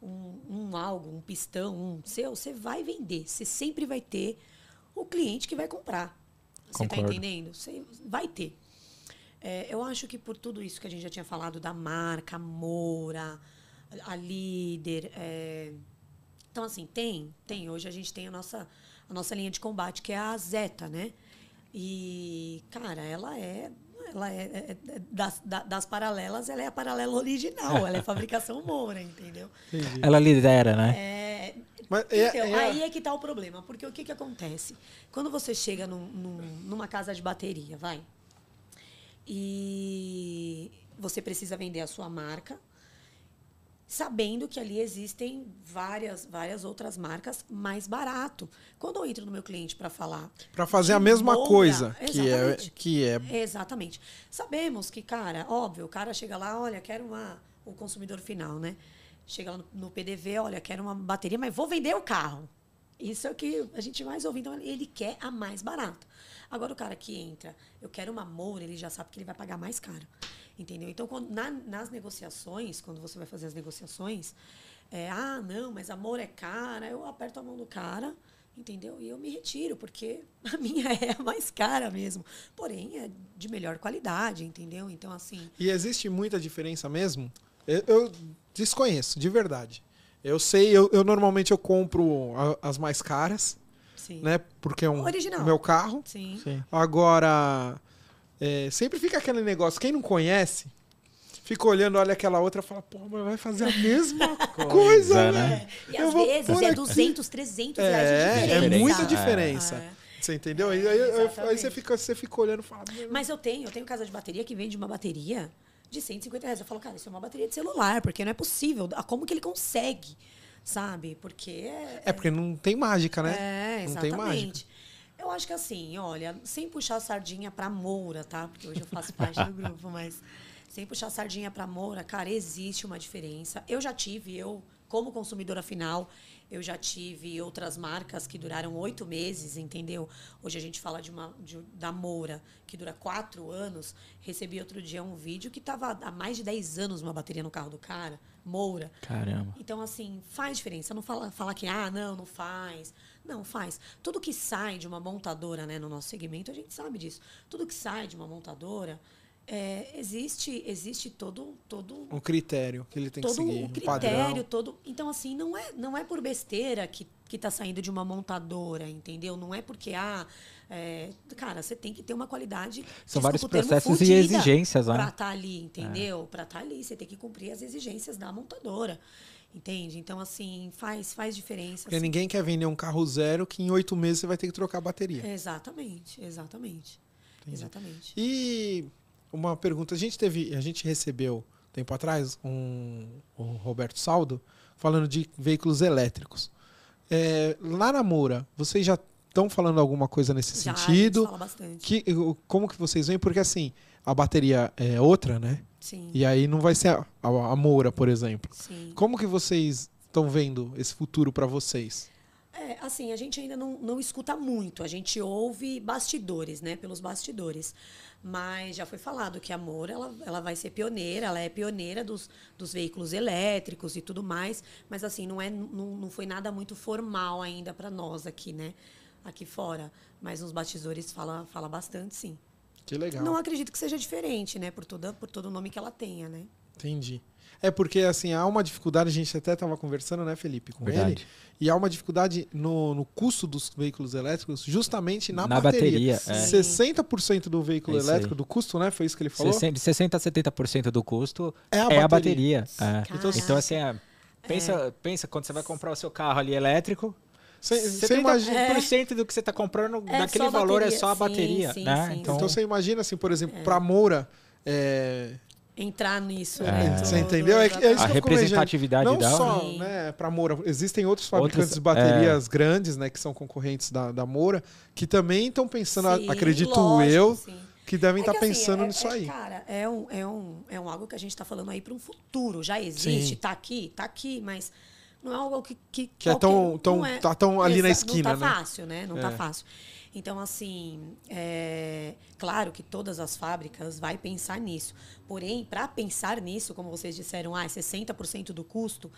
um, um algo, um pistão, um seu, você vai vender. Você sempre vai ter o cliente que vai comprar. Você está entendendo? Você vai ter. É, eu acho que por tudo isso que a gente já tinha falado da marca, a Moura, a líder. é, Então, assim, tem, tem. Hoje a gente tem a nossa, a nossa linha de combate, que é a Zeta, né? E, cara, ela é. Ela é, é- é- das, da- das paralelas, ela é a paralela original, ela é fabricação Moura, entendeu? Ela lidera, né? É, Mas é- então, é a- aí é que tá o problema. Porque o que, que acontece? Quando você chega num- num- numa casa de bateria, vai, e você precisa vender a sua marca, sabendo que ali existem várias, várias outras marcas mais barato. Quando eu entro no meu cliente para falar Para fazer a mesma coisa, que é, exatamente. que é Exatamente. Sabemos que, cara, óbvio, o cara chega lá, olha, quero uma. O consumidor final, né? Chega lá no, no PDV, olha, quero uma bateria, mas vou vender o carro. Isso é o que a gente mais ouve. Então, ele quer a mais barata. Agora, o cara que entra, eu quero uma Moura, ele já sabe que ele vai pagar mais caro. Entendeu? Então, quando, na- nas negociações, quando você vai fazer as negociações, é, ah, não, mas a Moura é cara, eu aperto a mão do cara, entendeu? E eu me retiro, porque a minha é a mais cara mesmo. Porém, é de melhor qualidade, entendeu? Então, assim, E existe muita diferença mesmo? Eu, eu desconheço, de verdade. Eu sei, eu, eu normalmente eu compro as mais caras, sim. né? Porque é um Original. meu carro. Sim. Sim. Agora, é, sempre fica aquele negócio, quem não conhece, fica olhando, olha aquela outra e fala, pô, mas vai fazer a mesma coisa, né? né? E Eu às vou vezes é aqui. 200, 300 reais de É, é diferença. muita É. diferença. É. Você entendeu? E aí, aí- aí você, fica, você fica olhando e fala, "Meu, Mas eu tenho, eu tenho casa de bateria que vende uma bateria de 150 reais. Eu falo, cara, isso é uma bateria de celular, porque não é possível. Ah, Como que ele consegue? Sabe? Porque é. É porque não tem mágica, né? É, não tem mágica. exatamente. Eu acho que assim, olha, sem puxar a sardinha pra Moura, tá? Porque hoje eu faço parte do grupo, mas sem puxar a sardinha pra Moura, cara, existe uma diferença. Eu já tive, eu, como consumidora final, eu já tive outras marcas que duraram oito meses, entendeu? Hoje a gente fala de uma de- da Moura, que dura quatro anos. Recebi outro dia um vídeo que tava há mais de 10 anos uma bateria no carro do cara, Moura. Caramba. Então, assim, faz diferença. Não fala, fala que, ah, não, não faz. Não, faz. Tudo que sai de uma montadora, né, no nosso segmento, a gente sabe disso. Tudo que sai de uma montadora, é, existe existe todo todo Um critério que ele tem que todo seguir, o um critério, todo. Então, assim, não é, não é por besteira que, que tá saindo de uma montadora, entendeu? Não é porque, ah, é, cara, você tem que ter uma qualidade. São vários processos e exigências, né? Pra estar ali, entendeu? Pra estar ali, você tem que cumprir as exigências da montadora. Entende? Então, assim, faz, faz diferença. Porque assim. ninguém quer vender um carro zero que em oito meses você vai ter que trocar a bateria. Exatamente, exatamente. Exatamente. E uma pergunta, a gente teve, a gente recebeu tempo atrás um o Roberto Saldo falando de veículos elétricos. É, lá na Moura, vocês já estão falando alguma coisa nesse Já, a sentido? fala bastante. Que, como que vocês veem? Porque assim, a bateria é outra, né? Sim, E aí não vai ser a, a, a Moura, por exemplo. sim. Como que vocês estão vendo esse futuro para vocês? É, assim, a gente ainda não, não escuta muito. A gente ouve bastidores, né? Pelos bastidores. Mas já foi falado que a Moura, ela, ela vai ser pioneira. Ela é pioneira dos, dos veículos elétricos e tudo mais. Mas, assim, não, é, não, não foi nada muito formal ainda para nós aqui, né? Aqui fora. Mas nos bastidores fala, fala bastante, sim. Que legal. Não acredito que seja diferente, né? Por, toda, por todo o nome que ela tenha, né? Entendi. É porque, assim, há uma dificuldade, a gente até estava conversando, né, Felipe, com ele, Verdade. e há uma dificuldade no, no custo dos veículos elétricos justamente na, Na bateria. bateria, é. 60% do veículo É elétrico, aí. do custo, né, foi isso que ele falou? 60, 60 a 70% do custo É a é a bateria. bateria. É. Caraca. Então, assim, é, pensa, pensa quando você vai comprar o seu carro ali elétrico, Você imagina... 70% do que você está comprando É daquele valor é bateria. só a bateria. sim, né? sim, então, Então você imagina, assim, por exemplo, para Moura, é, Entrar nisso. É. né, Você entendeu? É é isso a representatividade não dela. só Sim. né, para Moura, existem outros fabricantes Outros- de baterias grandes, né, que são concorrentes da, da Moura, que também estão pensando, Sim, acredito lógico, eu, sim. que devem É estar que, assim, pensando é- nisso é, aí. Cara, é um, é, um, é um algo que a gente está falando aí para um futuro. Já existe, Sim. tá aqui, tá aqui, mas não é algo que. Que, Que é tão- tão- é- tá tão ali na esquina, Não tá né? fácil, né? Não tá É. fácil. Então, assim, é claro que todas as fábricas vai pensar nisso. Porém, para pensar nisso, como vocês disseram, ah, é 60% do custo.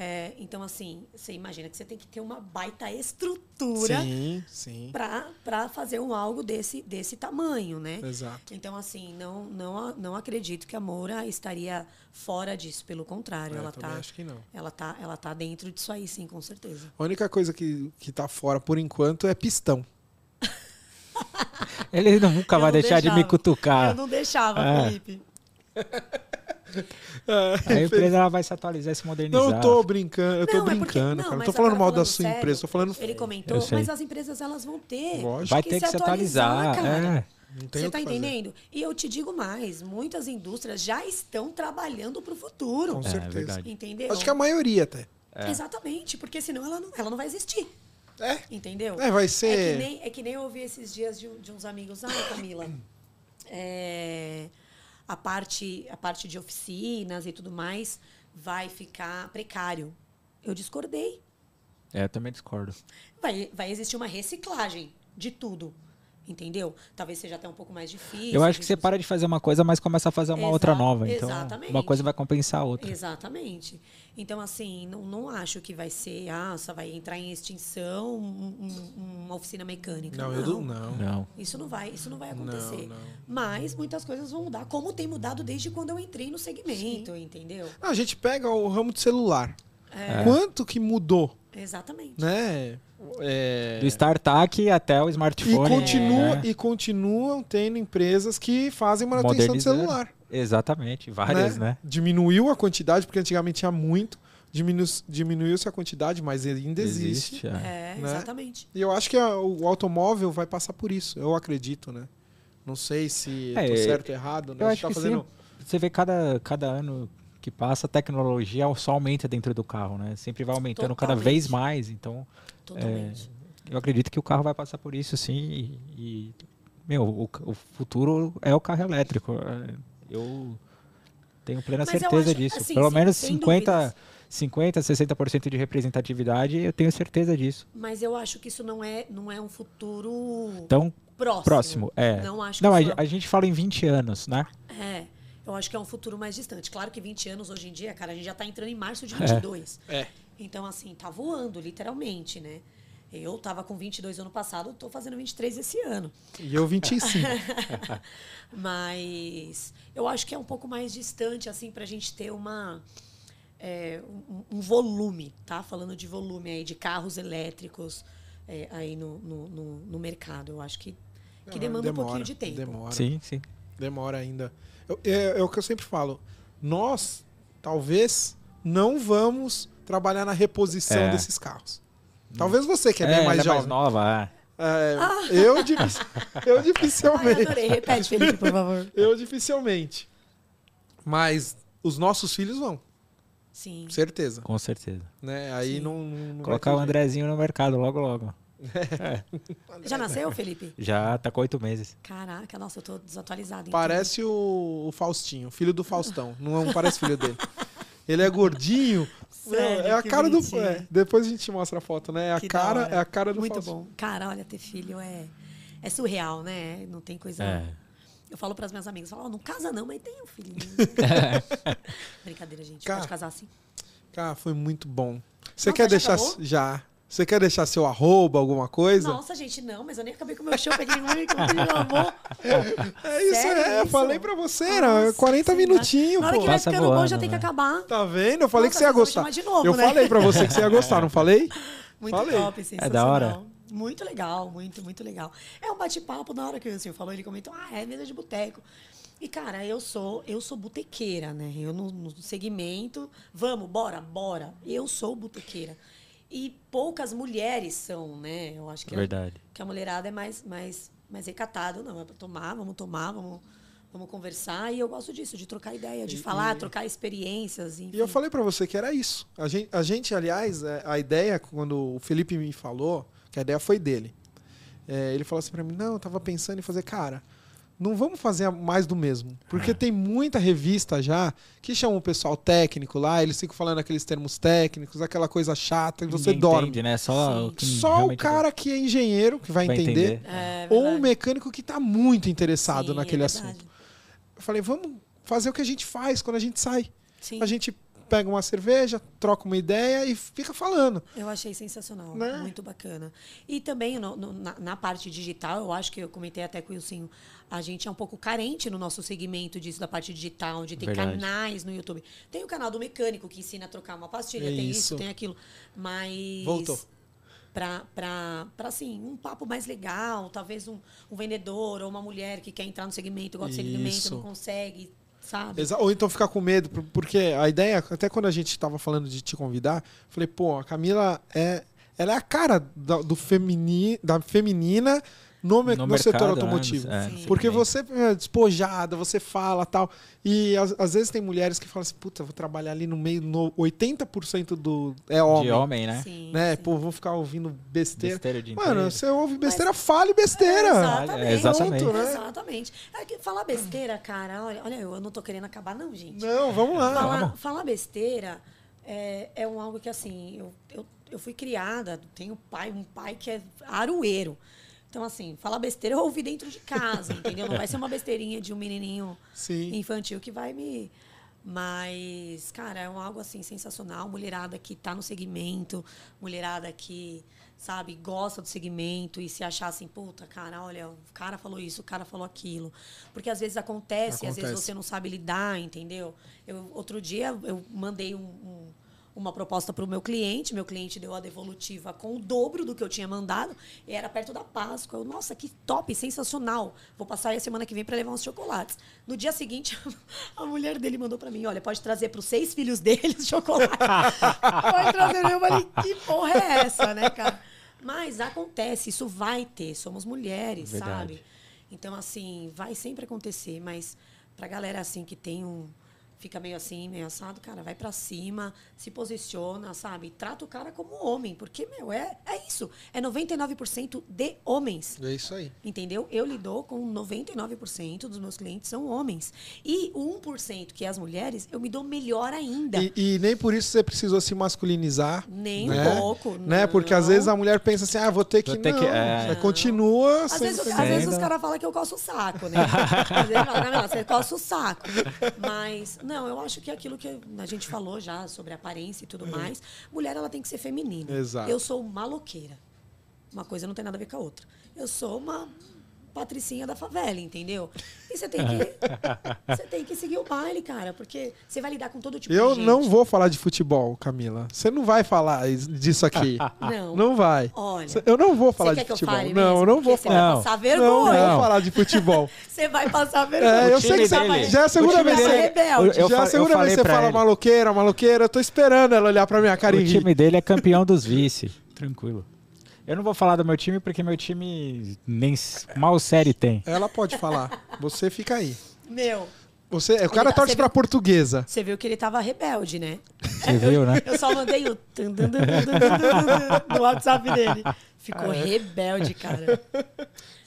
é, então, assim, você imagina que você tem que ter uma baita estrutura Sim, sim. para fazer um algo desse, desse tamanho, né? Exato. Então, assim, não, não, não acredito que a Moura estaria fora disso. Pelo contrário, É, ela também tá, acho que não. ela tá, ela tá dentro disso aí, sim, com certeza. A única coisa que, que tá fora por enquanto é pistão. ele nunca Eu vai deixar de me deixava. cutucar. Eu não deixava, É. Felipe. A empresa ela vai se atualizar e se modernizar. Não, eu tô brincando, eu tô Não, é porque- brincando, não, cara. Não tô falando mal da sua sério, empresa, tô falando. Ele comentou, mas as empresas elas vão ter. Lógico. vai que ter que se se atualizar. atualizar, é. Não tem Você tá fazer. entendendo? E eu te digo mais, muitas indústrias já estão trabalhando para o futuro. Com É, certeza. verdade. Entendeu? Acho que a maioria até. Exatamente, porque senão ela não, ela não vai existir. É. Entendeu? É, vai É ser. que, nem, é que nem eu ouvi esses dias de, de uns amigos. Ah, Camila, é, a, parte, a parte de oficinas e tudo mais vai ficar precário. Eu discordei. É, eu também discordo. Vai, vai existir uma reciclagem de tudo. Entendeu? Talvez seja até um pouco mais difícil. Eu acho que você para de fazer uma coisa, mas começa a fazer uma Exa- outra nova. Então, exatamente. uma coisa vai compensar a outra. Exatamente. Então, assim, não, não acho que vai ser, ah, só vai entrar em extinção um- um- uma oficina mecânica. Não, eu do- não. Não. Isso não vai, isso não vai acontecer. não. Mas muitas coisas vão mudar, como tem mudado desde quando eu entrei no segmento, entendeu? Ah, a gente pega o ramo de celular. É. Quanto que mudou, Exatamente. né? É, Do StarTAC até o E, smartphone. continua, né? e continuam tendo empresas que fazem manutenção de Modernizando. celular. Exatamente, várias, né? Diminuiu a quantidade, porque antigamente tinha muito. Diminu, Diminuiu-se a quantidade, mas ainda existe. é. É, Né? exatamente. E eu acho que a- o automóvel vai passar por isso. Eu acredito, né? Não sei se É, tô certo ou errado. Né? Eu acho tá fazendo. sim. Você vê cada, cada ano que passa, a tecnologia só aumenta dentro do carro, né? Sempre vai aumentando cada Totalmente. vez mais. Então, Totalmente. eu acredito que o carro vai passar por isso, sim. E, e, meu, o, o futuro é o carro elétrico. É, Eu tenho plena Mas certeza acho, disso. assim, Pelo sem- menos sem 50, dúvidas. 50, 60% de representatividade, eu tenho certeza disso. Mas eu acho que isso não é, não é um futuro Então, próximo. próximo, é. Não acho Não, a, isso a gente fala em 20 anos, né? É, eu acho que é um futuro mais distante. Claro que 20 anos hoje em dia, cara, a gente já tá entrando em março de 22. É. Então, assim, tá voando, literalmente, né? Eu tava com 22 ano passado, tô fazendo 23 esse ano. E eu 25. Mas eu acho que é um pouco mais distante, assim, pra gente ter uma. é, um, um volume, tá? Falando de volume aí, de carros elétricos é, aí no, no, no- no mercado. Eu acho que, que demanda um demora, pouquinho de tempo. Demora. Sim, sim. Demora ainda. É, é o que eu sempre falo. Nós, talvez, não vamos trabalhar na reposição É. desses carros. Talvez você, que é, bem mais é jovem. mais nova, é. É, eu, eu Ai, dificilmente. adorei. Repete, Felipe, por favor. Eu dificilmente. Mas os nossos filhos vão, Sim. certeza. Com certeza. Né? Aí Sim. não, não Colocar o. Andrezinho no mercado logo, logo. Já nasceu, Felipe? Já tá com oito meses. Caraca, nossa, eu tô desatualizada. então. Parece o, o Faustinho, filho do Faustão. Não, não parece filho dele. Ele é gordinho. Sério, Meu, é a cara do. é, depois a gente mostra a foto, né? É a, Que cara, é a cara do Muito Faustão. bom. Cara, olha, ter filho é, é surreal, né? Não tem coisa. É. Eu falo para as minhas amigas, falo, "Ó, não casa não, mas tem um filhinho. Brincadeira, gente. Cara, Pode casar sim. Cara, foi muito bom. Você Nossa, quer deixar. acabou? Já. Você quer deixar seu arroba, alguma coisa? Nossa, gente, não, mas eu nem acabei com o meu show, peguei muito, meu amor. É isso, Sério é. Eu isso? falei pra você, era Nossa 40 Senhora. minutinhos, Na hora pô. que vai Passa ficando bom, já tem que né? acabar. Tá vendo? Eu falei Nossa, que você ia gostar. de novo, eu né? falei pra você que você ia gostar, não falei? Muito Falei. top, sensacional. da hora? Muito legal, muito, muito legal. É um bate-papo, na hora que o senhor falou, ele comentou, ah, é mesa de boteco. E, cara, eu sou, eu sou botequeira, né? Eu no, no segmento, vamos, bora, bora. Eu sou botequeira. E poucas mulheres são, né? Eu acho que, a, Verdade. que a mulherada é mais, mais, mais recatada. Não, é pra tomar, vamos tomar, vamos, vamos conversar. E eu gosto disso, de trocar ideia, de E- falar, e- trocar experiências, enfim. E eu falei pra você que era isso. A gente, a gente, aliás, é, a ideia, quando o Felipe me falou, que a ideia foi dele. é, ele falou assim pra mim: não, eu tava pensando em fazer, cara, não vamos fazer mais do mesmo. Porque tem muita revista já que chama o pessoal técnico lá, eles ficam falando aqueles termos técnicos, aquela coisa chata, e você Ninguém dorme. Entende, né? Só, o Só o cara que é engenheiro que vai, vai entender, É, ou um verdade. mecânico que tá muito interessado Sim, naquele é assunto. Eu falei, vamos fazer o que a gente faz quando a gente sai. Sim. A gente pega uma cerveja, troca uma ideia e fica falando. Eu achei sensacional, Né? muito bacana. E também no- no- na, na parte digital, eu acho que eu comentei até com o Ilcinho, a gente é um pouco carente no nosso segmento disso, da parte digital, de ter Verdade. canais no YouTube. Tem o canal do mecânico que ensina a trocar uma pastilha, tem Isso. isso, tem aquilo. Mas. Voltou. Pra, pra, pra, assim, um papo mais legal, talvez um, um vendedor ou uma mulher que quer entrar no segmento, gosta de segmento, não consegue, sabe? Exa- Ou então ficar com medo, por- porque a ideia, até quando a gente estava falando de te convidar, falei, pô, a Camila é, ela é a cara do femini, da feminina no, me- No no setor mercado, automotivo. né? É. Porque você é despojada, você fala tal. E às, às vezes tem mulheres que falam assim, puta, vou trabalhar ali no meio, no 80% do é homem. De homem, né? Sim, Né? sim. Pô, vou ficar ouvindo besteira. Besteira de Mano, inteiro. você ouve besteira, fale besteira. Exatamente. É, exatamente. Pronto, né? Exatamente. É que falar besteira, cara, olha, olha, eu não tô querendo acabar, não, gente. Não, vamos lá. falar, falar besteira é, é um algo que, assim, eu, eu, eu fui criada, tenho pai, um pai que é aroeiro. Então, assim, falar besteira eu ouvi dentro de casa, entendeu? Não vai ser uma besteirinha de um menininho Sim. infantil que vai me. Mas, cara, é um algo assim sensacional. Mulherada que tá no segmento, mulherada que, sabe, gosta do segmento e se achar assim, puta, cara, olha, o cara falou isso, o cara falou aquilo. Porque às vezes acontece, e às vezes Acontece. você não sabe lidar, entendeu? Eu, outro dia eu mandei um- um- uma proposta para o meu cliente, meu cliente deu a devolutiva com o dobro do que eu tinha mandado, e era perto da Páscoa. Eu, nossa, que top, sensacional. Vou passar aí a semana que vem para levar uns chocolates. No dia seguinte, a mulher dele mandou para mim, olha, pode trazer para os seis filhos dele os chocolates. pode trazer. Eu falei, que porra é essa, né, cara? Mas acontece, isso vai ter. Somos mulheres, Verdade. sabe? Então, assim, vai sempre acontecer, mas pra galera assim que tem um. Fica meio assim, meio assado, cara, vai pra cima, se posiciona, sabe? Trata o cara como homem, porque, meu, é, é isso. É 99% de homens. É isso aí. Entendeu? Eu lido com 99% dos meus clientes são homens. E o 1%, que é as mulheres, eu me dou melhor ainda. E, e nem por isso você precisou se masculinizar. Nem né? um pouco. Né? Porque às não. vezes a mulher pensa assim, ah, vou ter que. Vou ter não, que- é. Você continua Às vezes, às vezes os caras falam que eu coço o saco, né? Às vezes falam, "Camila, você coça o saco. Mas, não, eu acho que aquilo que a gente falou já sobre aparência e tudo mais, mulher ela tem que ser feminina. Exato. Eu sou maloqueira. Uma coisa não tem nada a ver com a outra. Eu sou uma patricinha da favela, entendeu? E você tem que você tem que seguir o baile, cara, porque você vai lidar com todo tipo Eu de gente. não vou falar de futebol, Camila. Você não vai falar is- disso aqui. Não. Não vai. Olha. Cê- Eu não vou falar Você de quer que eu futebol. fale não, eu não vou falar. Você vai Não. passar Não vergonha. vou falar de futebol. Você vai passar vergonha. É, eu sei que você. dele- Já é a segunda vez que dele- eu já é a eu segunda vez que você fala ele. maloqueira, maloqueira. Eu tô esperando ela olhar pra minha cara e O time dele é campeão dos vice. Tranquilo. Eu não vou falar do meu time porque meu time nem mal série tem. Ela pode falar. Você fica aí. Meu, Você, o cara Ele- torce você pra viu- portuguesa. você viu que ele tava rebelde, né? Você viu, né? Eu só mandei o no WhatsApp dele. Ficou rebelde, cara.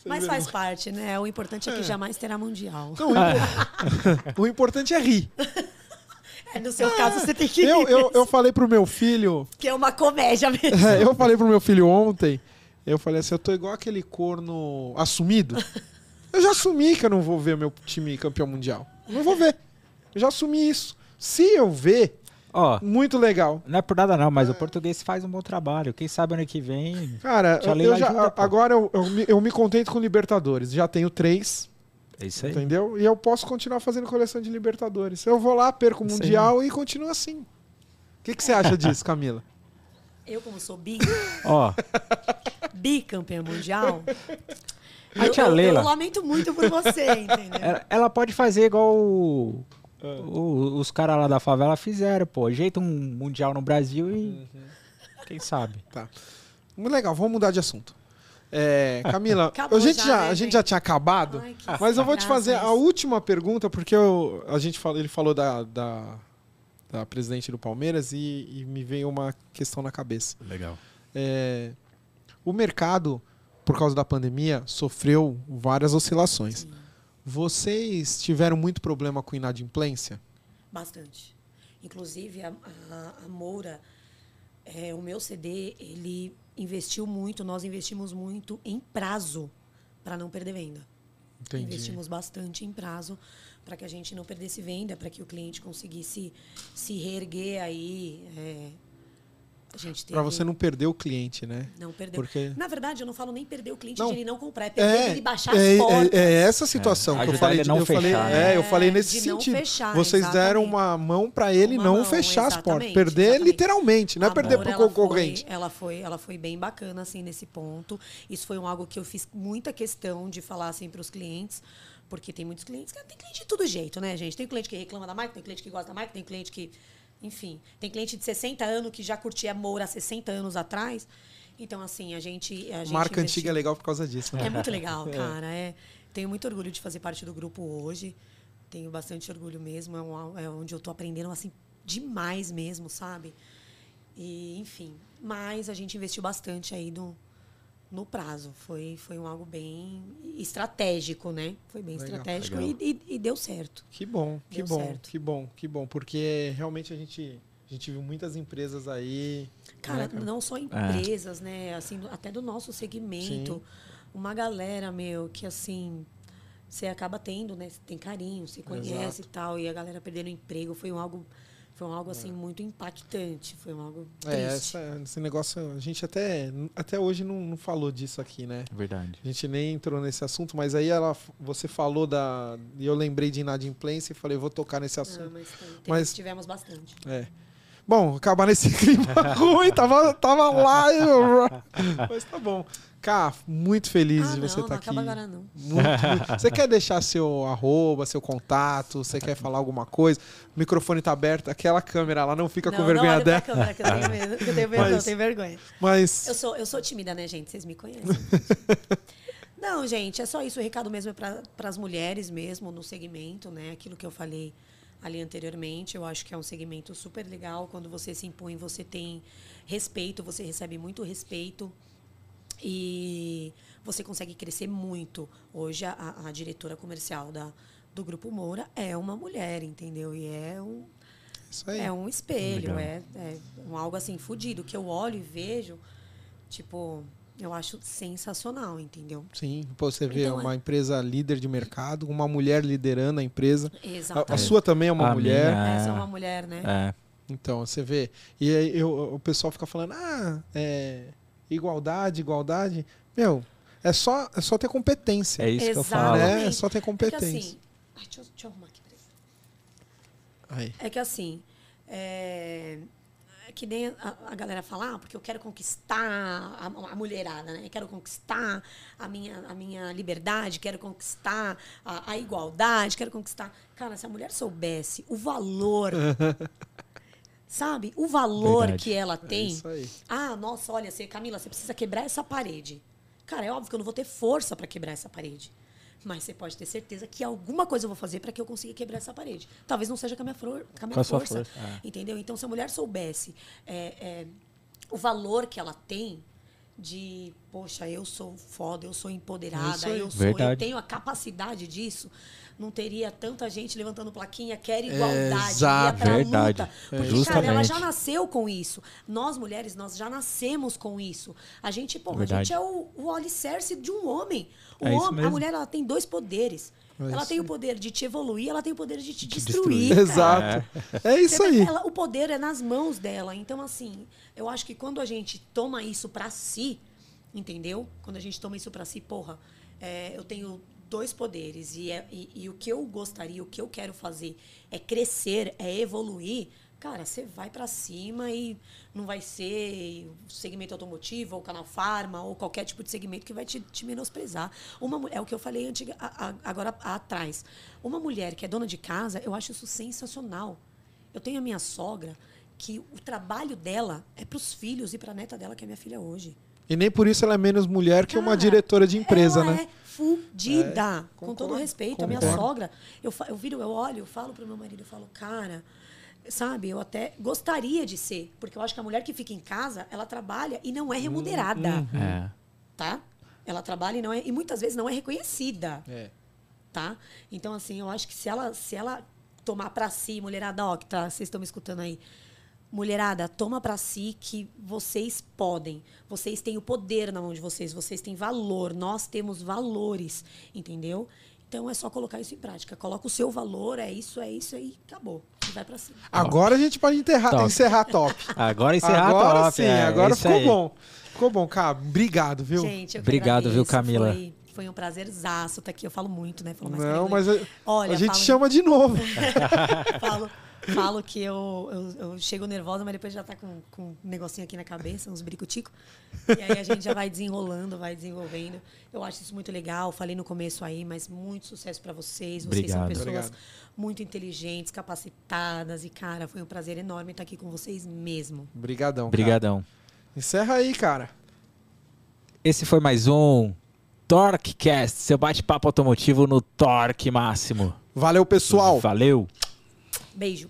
Mas faz parte, né? O importante é que jamais terá mundial. Não, o, impo- o importante é rir. É, no seu caso, você tem que. Eu, eu, eu falei pro meu filho. Que é uma comédia mesmo. É, eu falei pro meu filho ontem, eu falei assim, eu tô igual aquele corno assumido. Eu já assumi que eu não vou ver meu time campeão mundial. Eu Não vou ver. Eu já assumi isso. Se eu ver, Ó, Muito legal. não é por nada não, mas o português faz um bom trabalho. Quem sabe ano que vem. Cara, eu, eu já, ajuda, agora eu, eu me, eu me contento com Libertadores. Já tenho três, É isso aí. entendeu? E eu posso continuar fazendo coleção de Libertadores. Eu vou lá, perco o Isso aí. Mundial e continuo assim. O que, que você acha disso, Camila? Eu, como sou bi, Ó, bicampeã mundial, A eu, tia eu- Leila. eu lamento muito por você, entendeu? ela, ela pode fazer igual o- o- os caras lá da favela fizeram, pô. Ajeita um mundial no Brasil e. Quem sabe? Muito legal, vamos mudar de assunto. É, Camila, Acabou a gente já, já, né, a gente já tinha acabado, Ai, mas eu vou te fazer a última pergunta, porque eu- a gente falou, ele falou da, da, da presidente do Palmeiras e, e me veio uma questão na cabeça. Legal. É, o mercado, por causa da pandemia, sofreu várias oscilações. Sim, Vocês tiveram muito problema com inadimplência? bastante. Inclusive, a, a- a Moura, é, o meu CD, ele investiu muito, nós investimos muito em prazo para não perder venda. Investimos bastante em prazo para que a gente não perdesse venda, para que o cliente conseguisse se reerguer aí. é, teve, Para você não perder o cliente, né? não perdeu. Porque Na verdade, eu não falo nem perder o cliente Não. de ele não comprar, é perder ele baixar é, as portas. é, é essa situação É, que eu falei. ele a não eu falei, fechar, né? é, eu falei nesse De não sentido. fechar, Vocês deram exatamente. uma mão para ele Uma não mão, fechar as portas, perder exatamente. literalmente, não é perder pro ela concorrente. Foi, ela, foi, ela foi bem bacana, assim, nesse ponto. Isso foi um algo que eu fiz muita questão de falar, assim, para os clientes. Porque tem muitos clientes que tem cliente de todo jeito, né, gente? Tem cliente que reclama da marca, tem cliente que gosta da marca, tem cliente que. Enfim, tem cliente de 60 anos que já curtia Moura há 60 anos atrás. Então, assim, a gente. A gente Marca investiu- antiga é legal por causa disso. Né? é muito legal, cara. É, tenho muito orgulho de fazer parte do grupo hoje. Tenho bastante orgulho mesmo. É, um- é onde eu tô aprendendo assim demais mesmo, sabe? E, enfim. Mas a gente investiu bastante aí no, no prazo. Foi, foi um algo bem estratégico, né? Foi bem Legal. estratégico Legal. E, e- e deu certo. Que bom, que Deu bom, certo. que bom, que bom, porque realmente a gente a gente viu muitas empresas aí. Cara, né, não só empresas, né? Assim, até do nosso segmento. Sim. Uma galera, meu, que assim, você acaba tendo, né? Você tem carinho, você conhece Exato. e tal. E a galera perdendo emprego foi um algo, foi algo assim, muito impactante. Foi um algo É, triste. essa- esse negócio, a gente até, até hoje não, não falou disso aqui, né? Verdade. A gente nem entrou nesse assunto, mas aí ela, você falou da. E eu lembrei de inadimplência e falei, vou tocar nesse Não, assunto. mas, tem- tem- Mas- tivemos bastante. É. Bom, acabar nesse clima ruim, tava, tava lá. eu- Mas tá bom. Cá, muito feliz ah, de não, você estar não aqui. acaba agora não. Muito, muito. Você quer deixar seu arroba, seu contato? Você quer falar alguma coisa? O microfone tá aberto, aquela câmera lá não fica não, com não vergonha olha dela. câmera, que eu tenho medo. Eu tenho medo, Mas- tenho vergonha. Mas Eu sou, eu sou tímida, né, gente? Vocês me conhecem. Não, gente, é só isso. O recado mesmo é para as mulheres mesmo no segmento, né? Aquilo que eu falei ali anteriormente. Eu acho que é um segmento super legal. Quando você se impõe, você tem respeito, você recebe muito respeito. E você consegue crescer muito. Hoje, a, a diretora comercial da, do Grupo Moura é uma mulher, entendeu? E é um, isso aí. é um espelho, é, é um algo assim fudido que eu olho e vejo, tipo, eu acho sensacional, entendeu? Sim, você vê Então, é. uma empresa líder de mercado, uma mulher liderando a empresa. A, a Exatamente. sua também é uma A mulher. minha- Essa é É. uma mulher, né? É. Então, você vê. E aí eu- o pessoal fica falando, ah, é, igualdade, igualdade. Meu, é só, é só ter competência. É isso que eu falo. né? É só ter É que competência. assim. Ai, deixa, eu, deixa eu arrumar aqui. Aí. É que assim. É, é que nem a, a galera fala, ah, porque eu quero conquistar a, a mulherada, né? Eu quero conquistar a minha, a minha liberdade, quero conquistar a, a igualdade, quero conquistar. Cara, se a mulher soubesse o valor, sabe? O valor Verdade. que ela É tem. isso aí. Ah, nossa, olha, você, Camila, você precisa quebrar essa parede. Cara, é óbvio que eu não vou ter força para quebrar essa parede. Mas você pode ter certeza que alguma coisa eu vou fazer para que eu consiga quebrar essa parede. Talvez não seja com a minha, flor, com a minha Com força. força, é. Entendeu? Então, se a mulher soubesse é, é, o valor que ela tem de, poxa, eu sou foda, eu sou É empoderada, eu sou, eu tenho a capacidade disso, não teria tanta gente levantando plaquinha, quer igualdade, Exato. ia pra Verdade. luta. É, Porque, cara, ela já nasceu com isso. Nós, mulheres, nós já nascemos com isso. A gente, pô, a gente é o, o alicerce de um homem. O É homem a mulher, ela tem dois poderes. É ela tem o poder de te evoluir, ela tem o poder de te De destruir. destruir. Exato. É isso Você aí. ela- o poder é nas mãos dela. Então, assim, eu acho que quando a gente toma isso pra si, entendeu? Quando a gente toma isso pra si, porra, é, eu tenho dois poderes e, é- e- e o que eu gostaria, o que eu quero fazer é crescer, é evoluir. Cara, você vai pra cima e não vai ser o segmento automotivo, ou canal farma, ou qualquer tipo de segmento que vai te, te menosprezar. Uma, é o que eu falei antiga, a- a- agora atrás. Uma mulher que é dona de casa, eu acho isso sensacional. Eu tenho a minha sogra que o trabalho dela é para os filhos e para a neta dela, que é minha filha hoje. E nem por isso ela é menos mulher que uma Cara, diretora de empresa, né? é fudida. com concordo, todo respeito. A minha concordo. sogra, eu, eu viro, eu olho, eu falo pro meu marido, eu falo, cara, sabe, eu até gostaria de ser. Porque eu acho que a mulher que fica em casa, ela trabalha e não é Hum, remunerada. É. Tá? Ela trabalha e não é. E muitas vezes não é reconhecida É. tá? Então, assim, eu acho que se ela, se ela tomar pra si, mulherada, ó, que tá, vocês estão me escutando aí. Mulherada, toma pra si que vocês podem. Vocês têm o poder na mão de vocês, vocês têm valor, nós temos valores, entendeu? Então é só colocar isso em prática. Coloca o seu valor, é isso, é isso aí, acabou. E vai pra cima. Agora a gente pode enterrar, Top. encerrar top. Agora encerrar agora top. sim, é, agora ficou aí. bom. Ficou bom, cara. Obrigado, viu? Gente, eu Obrigado, viu. Camila? Foi, foi um prazerzaço estar aqui. Eu falo muito, né? Falo mais Não, mas a, Olha, a gente falo- chama de novo. falo, falo que eu, eu, eu chego nervosa, mas depois já tá com, com um negocinho aqui na cabeça, uns bricoticos. E aí a gente já vai desenrolando, vai desenvolvendo. Eu acho isso muito legal. Falei no começo aí, mas muito sucesso para vocês. Vocês são Obrigado. pessoas Obrigado. muito inteligentes, capacitadas. E, cara, foi um prazer enorme estar aqui com vocês mesmo. Obrigadão. Obrigadão. Encerra aí, cara. Esse foi mais um TorqueCast, seu bate-papo automotivo no Torque Máximo. Valeu, pessoal. Valeu! Beijo.